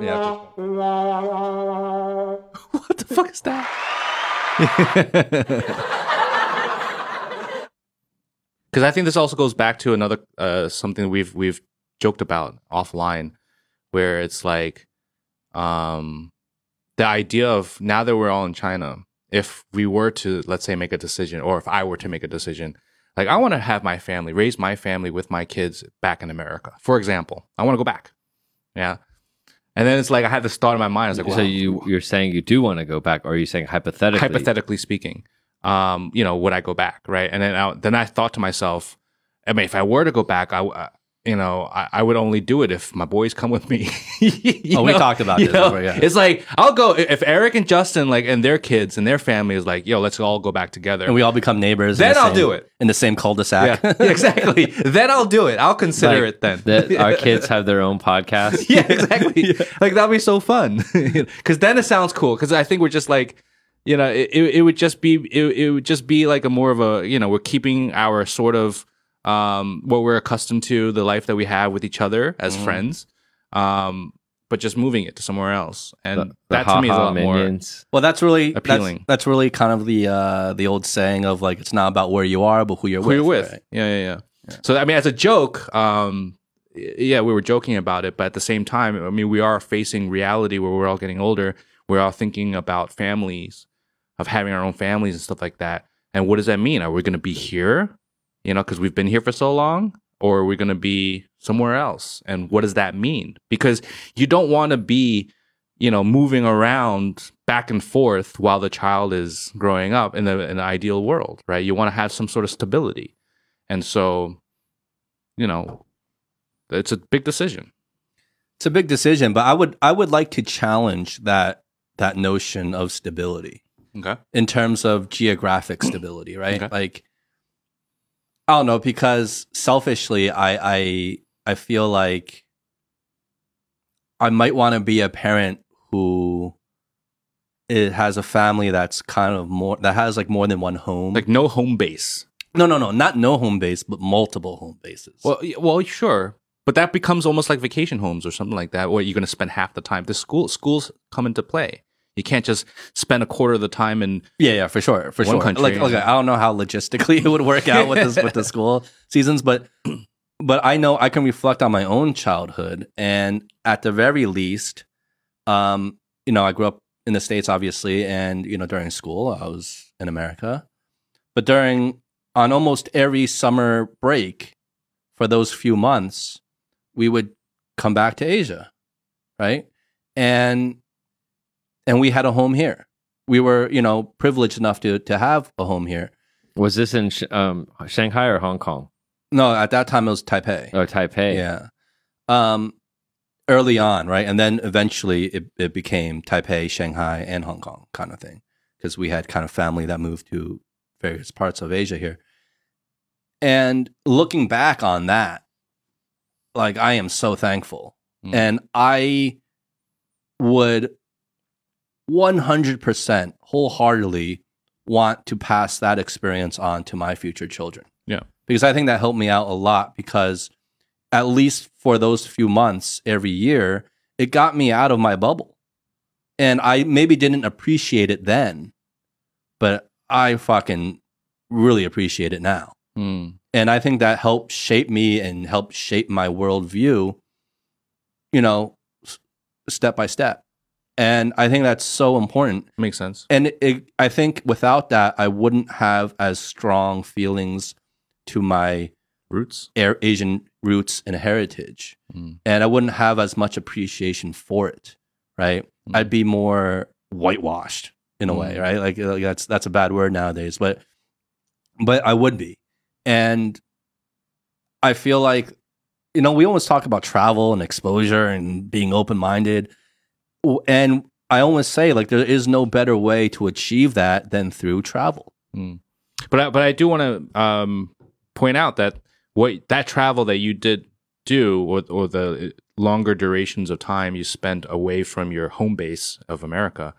yeah. what the fuck is that? Because I think this also goes back to another uh, something we've we've joked about offline, where it's like, um, the idea of now that we're all in China, if we were to let's say make a decision, or if I were to make a decision, like I want to have my family, raise my family with my kids back in America, for example, I want to go back, yeah. And then it's like I had this thought in my mind. I was like, so wow, you you're saying you do want to go back, or are you saying hypothetically? hypothetically speaking, um, you know, would I go back, right? And then I, then I thought to myself, I mean, if I were to go back, I, you know, I, I would only do it if my boys come with me. You Oh, we talked about You this know? before, yeah. It's like I'll go if Eric and Justin like and their kids and their family is like, yo, let's all go back together. And we all become neighbors. Then the I'll same- do it. in the same cul-de-sac. yeah, exactly. then I'll do it. I'll consider Like, it then. that our kids have their own podcast. yeah, exactly. Like that'd be so fun because then it sounds cool. Because I think we're just like, you know, it, it, it would just be it, it would just be like a more of a you know we're keeping our sort of um what we're accustomed to the life that we have with each other as Mhm. friends, um, but just moving it to somewhere else, and The, the that to me is a Ha-Ha lot more. Well, that's really Appealing. That's, really kind of the uh, the old saying of like it's not about where you are, but who you're who with. you're with. right? Yeah, yeah, yeah, So I mean, as a joke, um, yeah, we were joking about it, but at the same time, I mean, we are facing reality where we're all getting older. We're all thinking about families, of having our own families and stuff like that. And what does that mean? Are we going to be here You know, because we've been here for so long, or are we going to be somewhere else? And what does that mean? Because you don't want to be, you know, moving around back and forth while the child is growing up in, the, in an ideal world, right? You want to have some sort of stability. And so, you know, it's a big decision. It's a big decision, but I would I would like to challenge that that notion of stability Okay. in terms of geographic stability, right? Okay. Like I don't know because selfishly I I I feel like I might want to be a parent who it has a family that's kind of more that has like more than one home. Like no home base. no, no, no, not no home base, but multiple home bases. Well, y- well, sure, but that becomes almost like vacation homes or something like that, where you're going to spend half the time. The school schools come into play. You can't just spend a quarter of the time in. Yeah, yeah, for sure, for sure. country. Like, okay, I don't know how logistically it would work out with this with the school seasons, but but I know I can reflect on my own childhood, and at the very least, um, you know, I grew up in the states, obviously, and you know, during school, I was in America, but during on almost every summer break for those few months, we would come back to Asia, right, and and we had a home here we were, you know, privileged enough to to have a home here. Was this in Sh- um, Shanghai or Hong Kong? No, at that time it was Taipei. Oh, Taipei. Yeah. Um, early on, right, and then eventually it, it became Taipei, Shanghai, and Hong Kong kind of thing because we had kind of family that moved to various parts of Asia here. And looking back on that, like I am so thankful, Mm. and I would 100% wholeheartedly want to pass that experience on to my future children. Yeah. Because I think that helped me out a lot because at least for those few months every year, it got me out of my bubble. And I maybe didn't appreciate it then, but I fucking really appreciate it now. Hmm. And I think that helped shape me and helped shape my worldview, you know, s- step by step. And I think that's so important. Makes sense. And it, it, I think without that, I wouldn't have as strong feelings to my Roots. Air- Asian roots and heritage. Mm. And I wouldn't have as much appreciation for it, right? Mm. I'd be more whitewashed in a way, Mm. right? Like, like that's that's a bad word nowadays, but but I would be. And I feel like you know, we always talk about travel and exposure and being open-minded. And I always say like there is no better way to achieve that than through travel. But I, but I do want to um, point out that what that travel that you did do, or or the longer durations of time you spent away from your home base of America,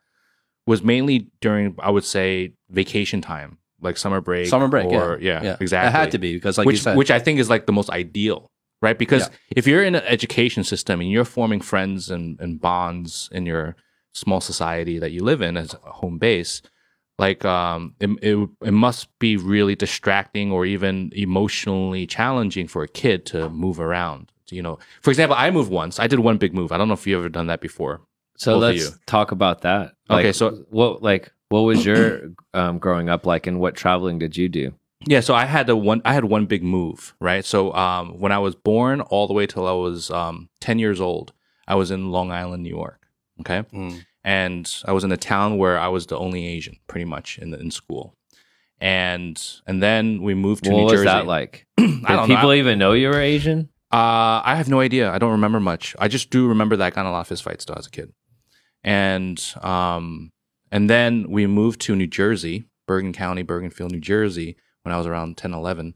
was mainly during I would say vacation time, like summer break, Summer break, or yeah. yeah, exactly. It had to be because like you which said, which I think is like the most ideal, right? Because Yeah. if you're in an education system and you're forming friends and, and bonds in your small society that you live in as a home base, like um, it, it it must be really distracting or even emotionally challenging for a kid to move around. You know, for example, I moved once. I did one big move. I don't know if you've ever done that before. So let's talk about that. Okay, so- what like what was your um, growing up like, and what traveling did you do? Yeah, so I had a one. I had one big move, right? So um, when I was born, all the way till I was um, ten years old, I was in Long Island, New York. Okay, Mm. and I was in a town where I was the only Asian, pretty much in the, in school. And and then we moved to what New was Jersey. that like? Did people know. even know you were Asian? Uh, I have no idea. I don't remember much. I just do remember that I got in a lot of fist fights though as a kid. And um, and then we moved to New Jersey, Bergen County, Bergenfield, New Jersey, when I was around 10, 11.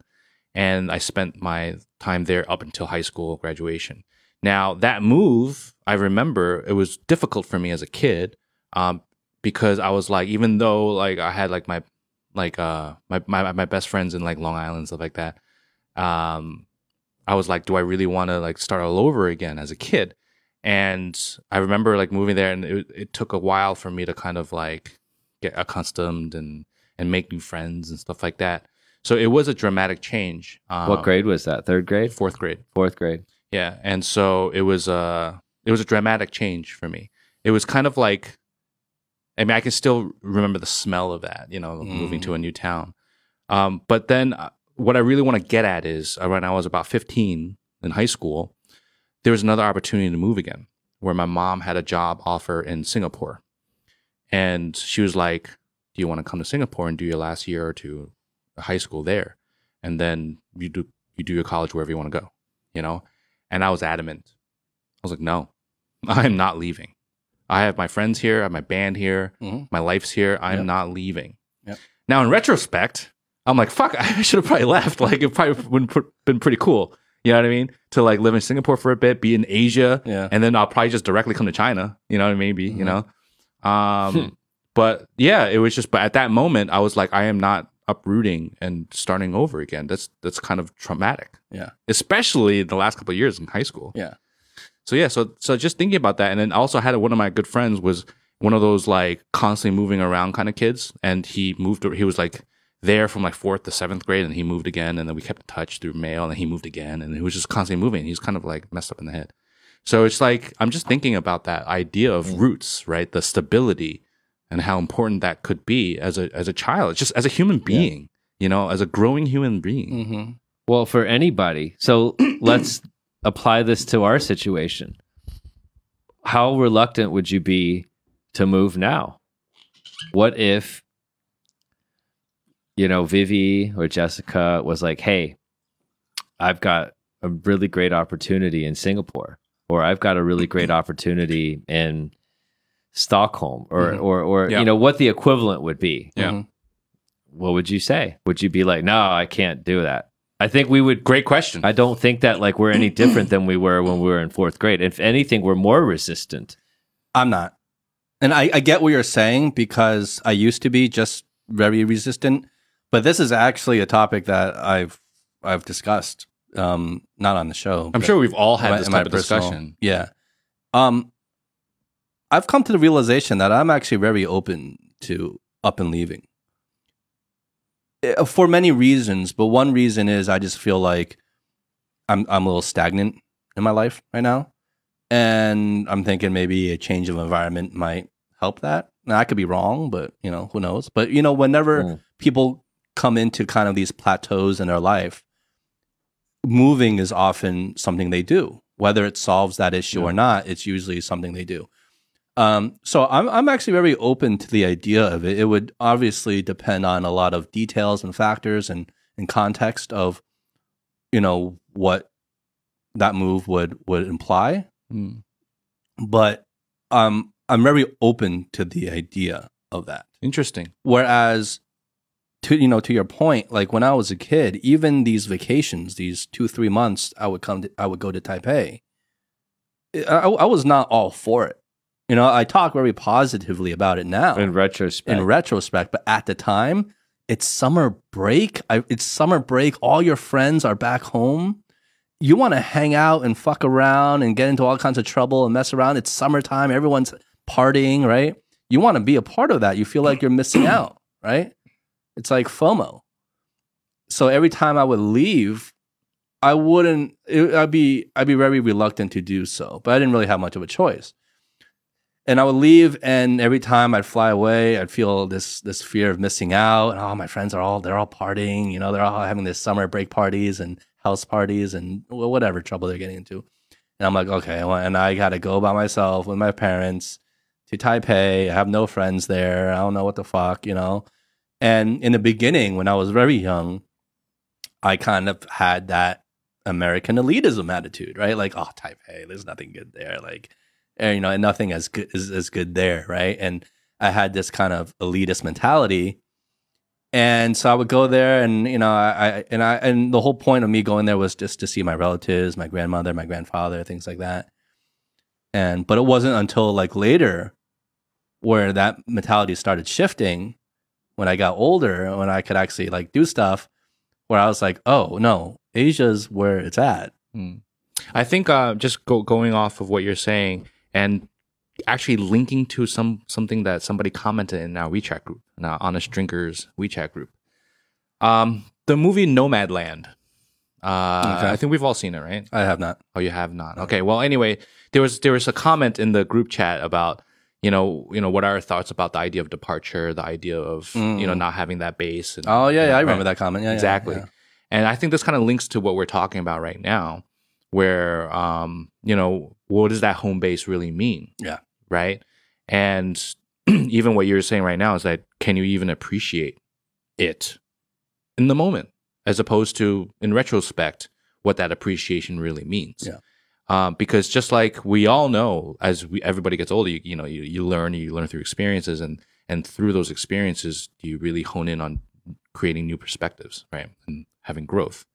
And I spent my time there up until high school graduation. Now that move, I remember it was difficult for me as a kid, um, because I was like, even though like I had like my like uh my my my best friends in like Long Island stuff like that, um, I was like, do I really want to like start all over again as a kid? And I remember like moving there, and it, it took a while for me to kind of like get accustomed and and make new friends and stuff like that. So it was a dramatic change. Um, what grade was that? Third grade? Fourth grade. Fourth grade? Yeah, and so it was a it was a dramatic change for me. It was kind of like, I mean, I can still remember the smell of that, you know, moving to a new town. Um, but then, uh, what I really want to get at is uh, when I was about 15 in high school, there was another opportunity to move again where my mom had a job offer in Singapore. And she was like, Do you want to come to Singapore and do your last year or two high school there? And then you do you do your college wherever you want to go, you know? And I was adamant. I was like, No, I'm not leaving. I have my friends here, I have my band here, Mhm. my life's here. I'm Yep. not leaving. Yep. Now, in retrospect, I'm like, fuck, I should have probably left. Like, it probably would have been pretty cool. You know what I mean? To like live in Singapore for a bit, be in Asia, Yeah. and then I'll probably just directly come to China. You know what I mean? Maybe, you Mhm. know? Um, Hmm. but yeah, it was just, but at that moment, I was like, I am not uprooting and starting over again. That's, that's kind of traumatic. Yeah. Especially the last couple of years in high school. Yeah. So yeah, so so just thinking about that, and then I also had one of my good friends was one of those like constantly moving around kind of kids, and he moved. He was like there from like fourth to seventh grade, and he moved again, and then we kept in touch through mail, and he moved again, and he was just constantly moving. He's kind of like messed up in the head. So it's like I'm just thinking about that idea of mm. roots, right? The stability and how important that could be as a as a child, just as a human being, you know, as a growing human being. Mm-hmm. Well, for anybody. So let's apply this to our situation. How reluctant would you be to move now? What if, you know, Vivi or Jessica was like, hey, I've got a really great opportunity in Singapore, or I've got a really great opportunity in Stockholm, or, Mhm. or, or, Yeah. you know, what the equivalent would be. Yeah. Mhm. What would you say? Would you be like, no, I can't do that? I think we would Great question. I don't think that like we're any different than we were when we were in fourth grade. If anything, we're more resistant. I'm not. And I, I get what you're saying because I used to be just very resistant. But this is actually a topic that I've I've discussed. Um, not on the show. I'm sure we've all had this type of personal- discussion. Yeah. Um, I've come to the realization that I'm actually very open to up and leaving Uh, for many reasons. But one reason is I just feel like I'm I'm a little stagnant in my life right now, and I'm thinking maybe a change of environment might help that. Now I could be wrong, but you know who knows. But you know, whenever Mm. people come into kind of these plateaus in their life, moving is often something they do. Whether it solves that issue or not, it's usually something they do. Um, so I'm I'm actually very open to the idea of it. It would obviously depend on a lot of details and factors and and context of, you know, what that move would would imply. Mm. But um, I'm very open to the idea of that. Interesting. Whereas, to you know, to your point, like when I was a kid, even these vacations, these two three months, I would come, to, I would go to Taipei. I, I was not all for it. You know, I talk very positively about it now In retrospect, in retrospect, but at the time, it's summer break. I, it's summer break. All your friends are back home. You want to hang out and fuck around and get into all kinds of trouble and mess around. It's summertime. Everyone's partying, right? You want to be a part of that. You feel like you're missing out, right? It's like FOMO. So every time I would leave, I wouldn't. It, I'd be. I'd be very reluctant to do so. But I didn't really have much of a choice and I would leave, and every time I'd fly away, I'd feel this this fear of missing out. And oh, my friends are all they're all partying, you know, they're all having this summer break parties and house parties and whatever trouble they're getting into. And I'm like, okay, well, and I got to go by myself with my parents to Taipei. I have no friends there. I don't know what the fuck, you know. And in the beginning, when I was very young, I kind of had that American elitism attitude, right? Like, oh, Taipei, there's nothing good there. Like, you know, and nothing as good is as good there, right? And I had this kind of elitist mentality, and so I would go there, and you know, I, I and I and the whole point of me going there was just to see my relatives, my grandmother, my grandfather, things like that. And but it wasn't until like later where that mentality started shifting when I got older, when I could actually like do stuff, where I was like, oh no, Asia's where it's at. Mm. I think uh, just go, going off of what you're saying and actually linking to some something that somebody commented in our WeChat group, in our Honest Drinkers WeChat group. Um, the movie Nomadland. Uh, Okay. I think we've all seen it, right? I have not. Oh, you have not. Okay. Well, anyway, there was there was a comment in the group chat about you know you know what are our thoughts about the idea of departure, the idea of you know Mm. not having that base. And, Oh yeah, yeah I remember right. that comment. Yeah, yeah, exactly. yeah. And I think this kind of links to what we're talking about right now, where um, you know, what does that home base really mean? Yeah. Right. And even what you're saying right now is that can you even appreciate it in the moment, as opposed to in retrospect, what that appreciation really means? Yeah. Um, because just like we all know, as we, everybody gets older, you, you know, you, you learn, you learn through experiences, and and through those experiences, you really hone in on creating new perspectives, right, and having growth.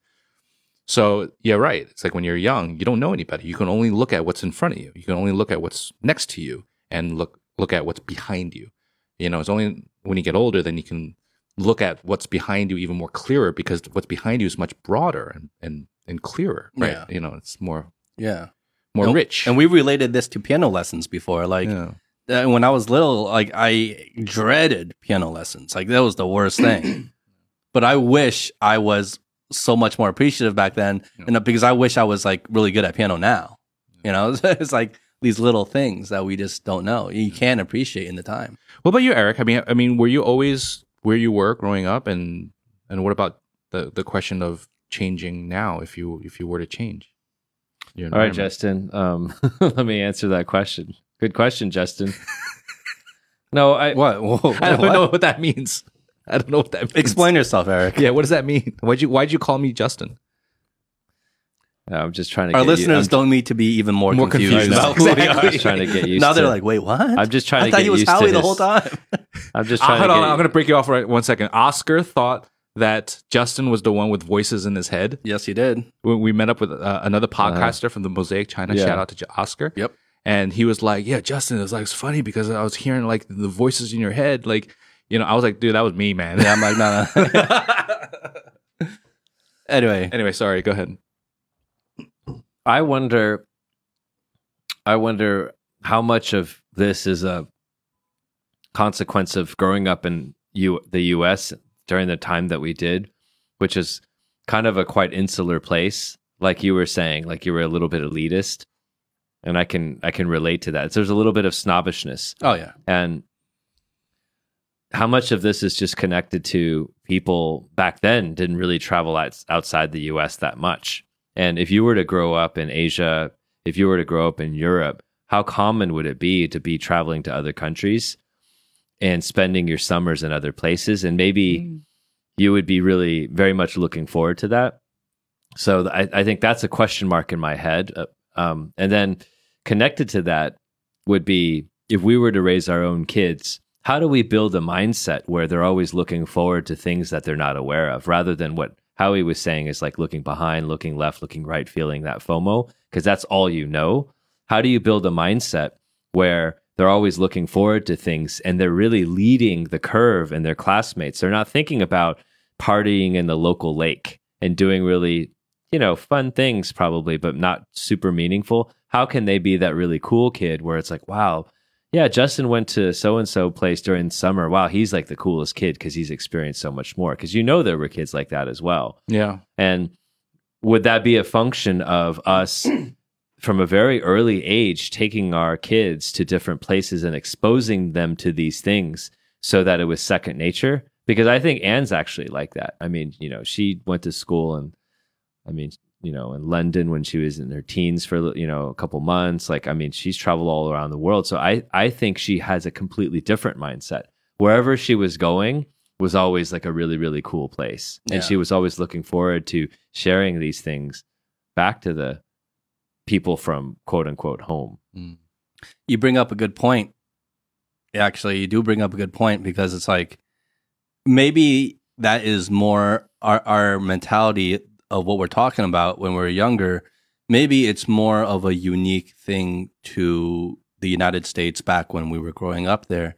So yeah, right. It's like when you're young, you don't know anybody. You can only look at what's in front of you. You can only look at what's next to you, and look look at what's behind you. You know, it's only when you get older then you can look at what's behind you even more clearer because what's behind you is much broader and and, and clearer, right? Yeah. You know, it's more Yeah. more And- rich. And we related this to piano lessons before. Like yeah. uh, when I was little, like I dreaded piano lessons. Like that was the worst thing. but I wish I was so much more appreciative back then, Yeah. and uh, because I wish I was like really good at piano now. You know, it's like these little things that we just don't know. You can't appreciate in the time. What about you, Eric? I mean, I mean, were you always where you were growing up, and and what about the the question of changing now? If you if you were to change, All right. Justin. Um, let me answer that question. Good question, Justin. no, I What? Whoa, I don't what? know what that means. I don't know what that means. Explain yourself, Eric. Yeah, what does that mean? Why'd you Why'd you call me Justin? I'm just trying to. Our get you- listeners I'm, don't need to be even more, More confused. confused. about who we Exactly. are. just trying to get used. now to, they're like, wait, what? I'm just trying I to I thought get he was used Howie the whole time. I'm just Ah, trying hold to on, get. I'm gonna break you off for one second. Oscar thought that Justin was the one with voices in his head. yes, he did. when we met up with uh, another podcaster from the Mosaic China. Yeah. Shout out to J- Oscar. Yep. And he was like, "Yeah, Justin, it was like it's funny because I was hearing like the voices in your head, like you know." I was like, "Dude, that was me, man." Yeah, I'm like, no, no. anyway, anyway, sorry. Go ahead. I wonder. I wonder how much of this is a consequence of growing up in U- the U.S. during the time that we did, which is kind of a quite insular place, like you were saying, like you were a little bit elitist, and I can I can relate to that. So there's a little bit of snobbishness, oh yeah, and how much of this is just connected to people back then didn't really travel out, outside the US that much. And if you were to grow up in Asia, if you were to grow up in Europe, how common would it be to be traveling to other countries and spending your summers in other places? And maybe you would be really very much looking forward to that. So I, I think that's a question mark in my head. Uh, Um, and then connected to that would be if we were to raise our own kids, how do we build a mindset where they're always looking forward to things that they're not aware of rather than what Howie was saying is like looking behind, looking left, looking right, feeling that FOMO, because that's all you know. How do you build a mindset where they're always looking forward to things and they're really leading the curve in their classmates? They're not thinking about partying in the local lake and doing really, you know, fun things probably, but not super meaningful. How can they be that really cool kid where it's like, wow, yeah, Justin went to so and so place during summer. Wow, he's like the coolest kid because he's experienced so much more. Because you know there were kids like that as well. Yeah. And would that be a function of us from a very early age taking our kids to different places and exposing them to these things so that it was second nature? Because I think Anne's actually like that. I mean, you know, she went to school and I mean, you know, in London when she was in her teens for, you know, a couple months. Like, I mean, she's traveled all around the world. So I, I think she has a completely different mindset. Wherever she was going was always like a really, really cool place. And she was always looking forward to sharing these things back to the people from quote unquote home. Mm. you bring up a good point. Actually, you do bring up a good point because it's like maybe that is more our our mentality of what we're talking about when we're younger. Maybe it's more of a unique thing to the United States back when we were growing up there.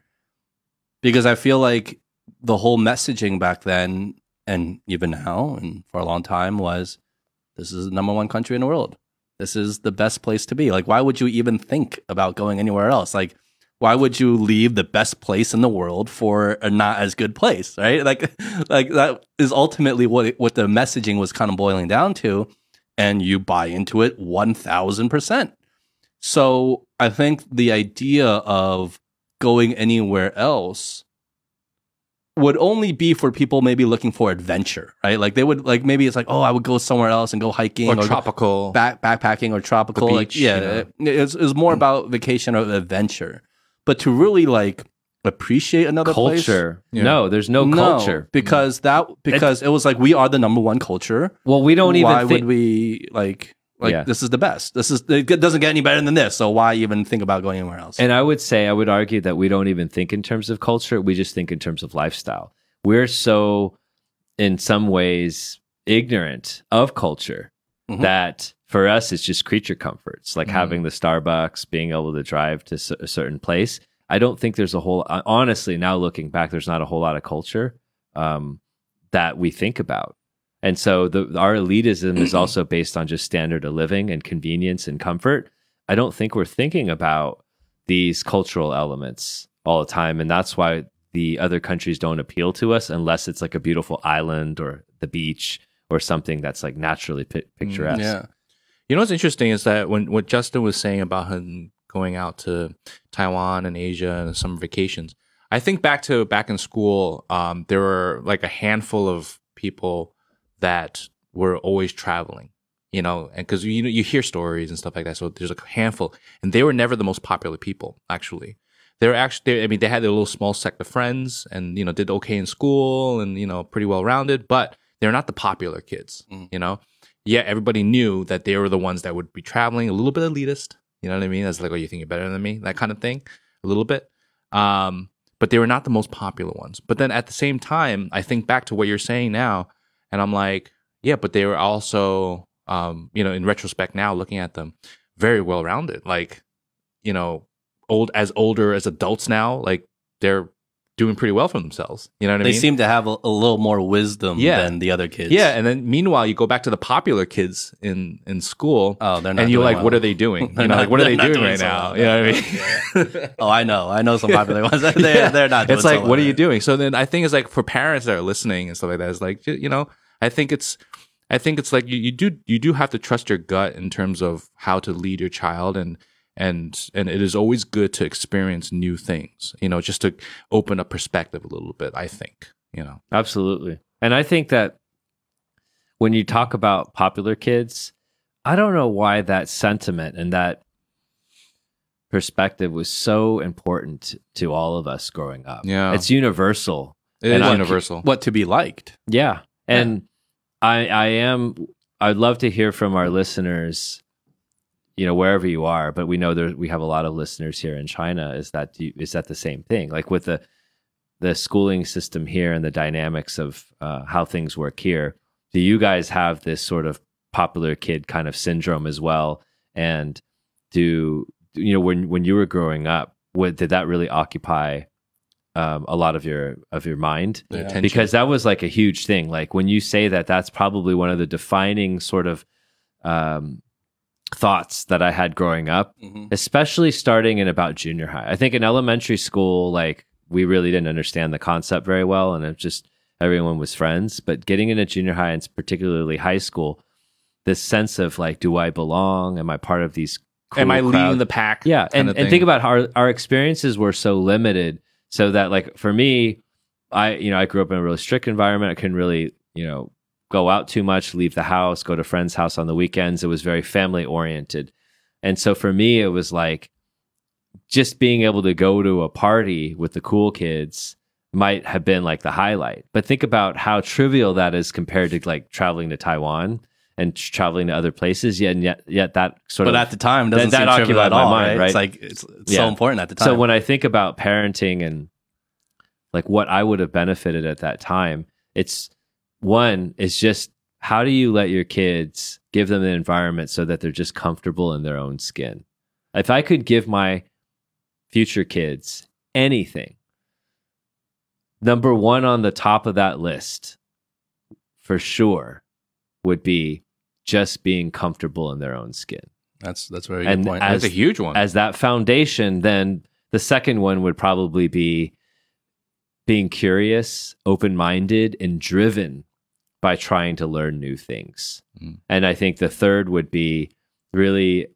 Because I feel like the whole messaging back then and even now and for a long time was this is the number one country in the world. This is the best place to be. Like, why would you even think about going anywhere else? Like, why would you leave the best place in the world for a not as good place, right? Like, like that is ultimately what it, what the messaging was kind of boiling down to, and you buy into it one thousand percent. So I think the idea of going anywhere else would only be for people maybe looking for adventure, right? Like they would like maybe it's like, oh, I would go somewhere else and go hiking or or, tropical. back backpacking or tropical. The like, beach, yeah, you know? it, it's, it's more about vacation or adventure. But to really like appreciate another place, culture. Yeah. No, there's no, culture. because that because it was like we are the number one culture. Well, we don't even why think. would we like like Yeah. this is the best? This is it doesn't get any better than this. So why even think about going anywhere else? And I would say, I would argue that we don't even think in terms of culture. We just think in terms of lifestyle. We're so, in some ways, ignorant of culture Mhm. that for us, it's just creature comforts, like Mhm. having the Starbucks, being able to drive to a certain place. I don't think there's a whole, uh, honestly, now looking back, there's not a whole lot of culture um, that we think about. And so the, our elitism is also based on just standard of living and convenience and comfort. I don't think we're thinking about these cultural elements all the time. And that's why the other countries don't appeal to us unless it's like a beautiful island or the beach or something that's like naturally pi- picturesque. yeah, You know what's interesting is that when what Justin was saying about him going out to Taiwan and Asia and summer vacations, I think back to back in school, um, there were like a handful of people that were always traveling, you know, and because you know you hear stories and stuff like that, so there's a handful, and they were never the most popular people actually. They were actually, they, I mean, they had their little small sect of friends, and you know, did okay in school, and you know, pretty well rounded, but they're not the popular kids, Mm. you know yeah, everybody knew that they were the ones that would be traveling, a little bit elitist. You know what I mean? That's like, oh, you think you're better than me? That kind of thing, a little bit. Um, but they were not the most popular ones. But then at the same time, I think back to what you're saying now, and I'm like, yeah, but they were also, um, you know, in retrospect now, looking at them, very well rounded. Like, you know, old as older as adults now, like they're doing pretty well for themselves. You know what I they mean? They seem to have a, a little more wisdom Yeah. than the other kids. yeah, and then meanwhile, you go back to the popular kids in in school, oh, they're not. and you're like, what are they doing? You know, not- like what are they doing doing right so now? well. You know what I mean? Oh, I know. I know some popular ones. they're, they're not. Doing it's like, so what are well. you doing? So then I think it's like for parents that are listening and stuff like that, it's like you know, I think it's, I think it's like you, you do you do have to trust your gut in terms of how to lead your child and and and it is always good to experience new things, you know, just to open up perspective a little bit. I think you know, Absolutely. And I think that when you talk about popular kids, I don't know why that sentiment and that perspective was so important to all of us growing up. Yeah. It's universal. it And is I- universal. What to be liked? Yeah. And I I am I'd love to hear from our listeners, you know, wherever you are, but we know there we have a lot of listeners here in China. Is that do you- is that the same thing? Like with the the schooling system here and the dynamics of uh, how things work here, do you guys have this sort of popular kid kind of syndrome as well? And do you know when when you were growing up, what did that really occupy um, a lot of your of your mind? Yeah. because that was like a huge thing. Like when you say that, that's probably one of the defining sort of um, thoughts that I had growing up, Mm-hmm. especially starting in about junior high. I think in elementary school, like we really didn't understand the concept very well, and it just everyone was friends. But getting into junior high and particularly high school, this sense of like, do I belong? Am I part of these? Cool am I crowd? leading the pack? Yeah, and, and think about how our, our experiences were so limited, so that like for me, I you know I grew up in a really strict environment. I couldn't really you know go out too much, leave the house, go to friends' house on the weekends. It was very family oriented, and so for me, it was like just being able to go to a party with the cool kids might have been like the highlight. But think about how trivial that is compared to like traveling to Taiwan and traveling to other places. Yet, and yet, yet that sort But of But at the time, doesn't that seem trivial occupied at my all, mind, right? right? It's like it's, it's Yeah. so important at the time. So when I think about parenting and like what I would have benefited at that time, it's one is just how do you let your kids give them an environment so that they're just comfortable in their own skin? If I could give my future kids anything, number one on the top of that list for sure would be just being comfortable in their own skin. that's that's a very And good point. as- That's a huge one. As that foundation, then the second one would probably be being curious, open minded, and driven by trying to learn new things. Mm. And I think the third would be really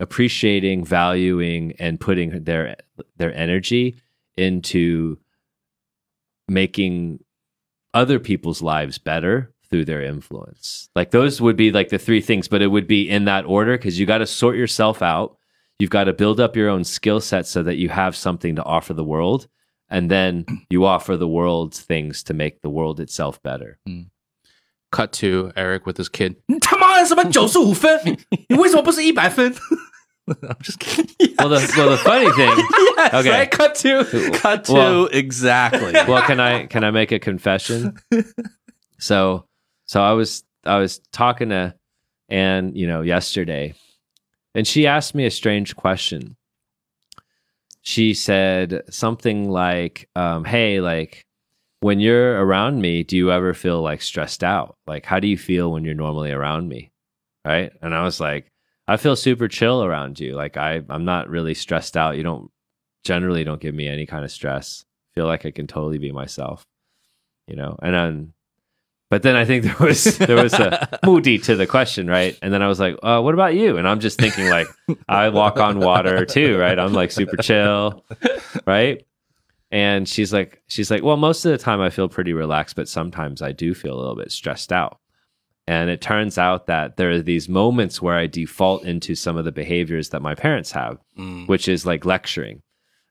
appreciating, valuing, and putting their their energy into making other people's lives better through their influence. Like those would be like the three things, but it would be in that order because you got to sort yourself out. You've got to build up your own skill set so that you have something to offer the world. And then you offer the world things to make the world itself better Cut to Eric with his kid. 你他妈的什么九十五分？你为什么不是一百分 I'm just kidding. Well, the, well, the funny thing, okay. Right? Cut to Cut to Well- exactly. well, can I can I make a confession? So, so I was I was talking to Anne, you know, yesterday, and she asked me a strange question. She said something like, um, "Hey, like when you're around me, do you ever feel like stressed out? Like, how do you feel when you're normally around me?" Right? And I was like, "I feel super chill around you. Like, I I'm not really stressed out. You don't generally don't give me any kind of stress. Feel like I can totally be myself." you know and then but then i think there was there was a moody to the question right and then i was like uh, what about you and i'm just thinking like i walk on water too right i'm like super chill right and she's like she's like well most of the time i feel pretty relaxed but sometimes i do feel a little bit stressed out and it turns out that there are these moments where i default into some of the behaviors that my parents have Mm. which is like lecturing.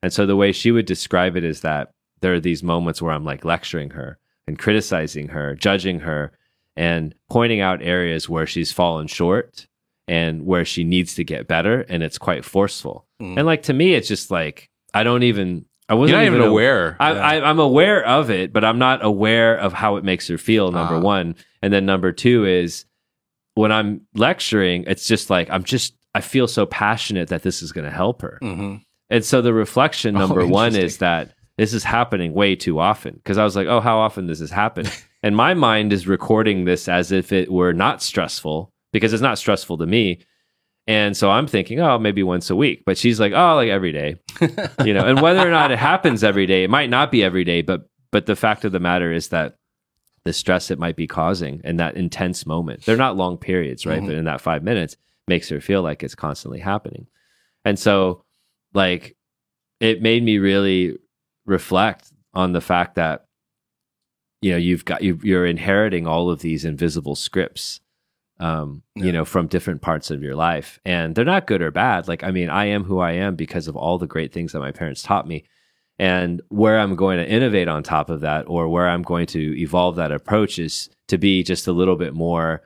And so the way she would describe it is that there are these moments where I'm like lecturing her and criticizing her, judging her, and pointing out areas where she's fallen short and where she needs to get better. And it's quite forceful. Mm. And like to me, it's just like, I don't even, I You're wasn't not even a- aware. I, I, I'm aware of it, but I'm not aware of how it makes her feel. Number Ah. one, and then number two is when I'm lecturing, it's just like I'm just I feel so passionate that this is going to help her, Mhm. and so the reflection Oh, number one is that this is happening way too often because I was like, oh, how often does this happen? and my mind is recording this as if it were not stressful because it's not stressful to me. And so I'm thinking, oh, maybe once a week. But she's like, oh, like every day, you know. And whether or not it happens every day, it might not be every day. But but the fact of the matter is that the stress it might be causing in that intense moment, they're not long periods, right? Mhm. But in that five minutes, makes her feel like it's constantly happening. And so, like, it made me really reflect on the fact that you know you've got you, you're inheriting all of these invisible scripts um Yeah. you know from different parts of your life. And they're not good or bad. Like i mean i am who i am because of all the great things that my parents taught me. And where i'm going to innovate on top of that or where i'm going to evolve that approach is to be just a little bit more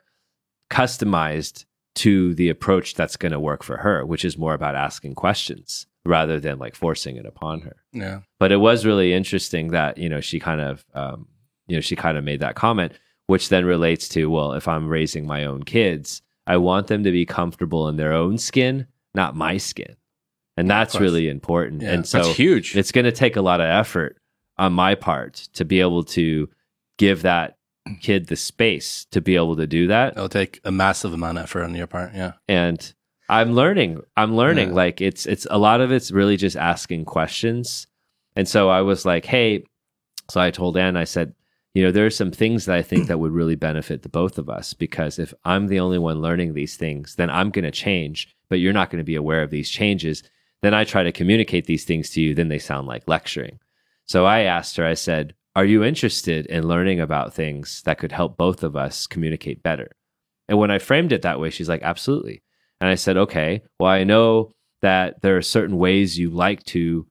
customized to the approach that's going to work for her which is more about asking questions rather than like forcing it upon her. Yeah. but it was really interesting that you know she kind of um, you know she kind of made that comment which then relates to well if i'm raising my own kids i want them to be comfortable in their own skin not my skin and that's really important Yeah, and so That's huge. it's going to take a lot of effort on my part to be able to give that kid the space to be able to do that It'll take a massive amount of effort on your part. Yeah. and i'm learning i'm learning Yeah. like it's it's a lot of it's really just asking questions and so i was like hey so i told anne i said you know there are some things that i think that would really benefit the both of us because if i'm the only one learning these things then i'm going to change but you're not going to be aware of these changes. Then i try to communicate these things to you then they sound like lecturing. So i asked her i said are you interested in learning about things that could help both of us communicate better? And when i framed it that way she's like absolutely. And I said, okay, well, I know that there are certain ways you like to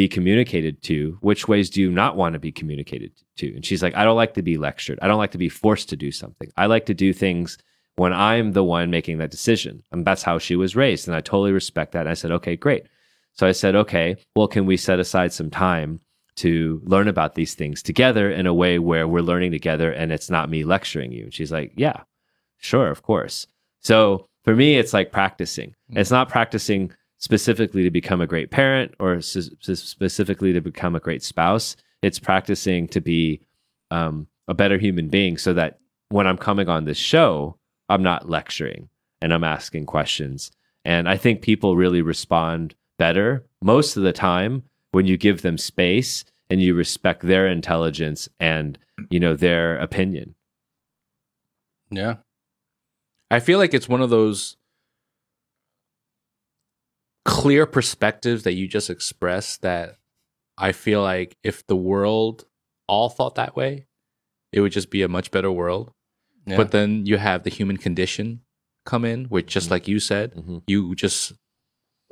be communicated to. Which ways do you not want to be communicated to? And she's like, I don't like to be lectured. I don't like to be forced to do something. I like to do things when I'm the one making that decision. And that's how she was raised. And I totally respect that. And I said, okay, great. So I said, okay, well, can we set aside some time to learn about these things together in a way where we're learning together and it's not me lecturing you? And she's like, yeah, sure, of course. So for me, it's like practicing. Mm. It's not practicing specifically to become a great parent or s- specifically to become a great spouse. It's practicing to be um, a better human being so that when I'm coming on this show, I'm not lecturing and I'm asking questions. And I think people really respond better most of the time when you give them space and you respect their intelligence and you know their opinion. Yeah. I feel like it's one of those clear perspectives that you just expressed that I feel like if the world all thought that way, it would just be a much better world. Yeah. But then you have the human condition come in, which just like you said, Mhm. you just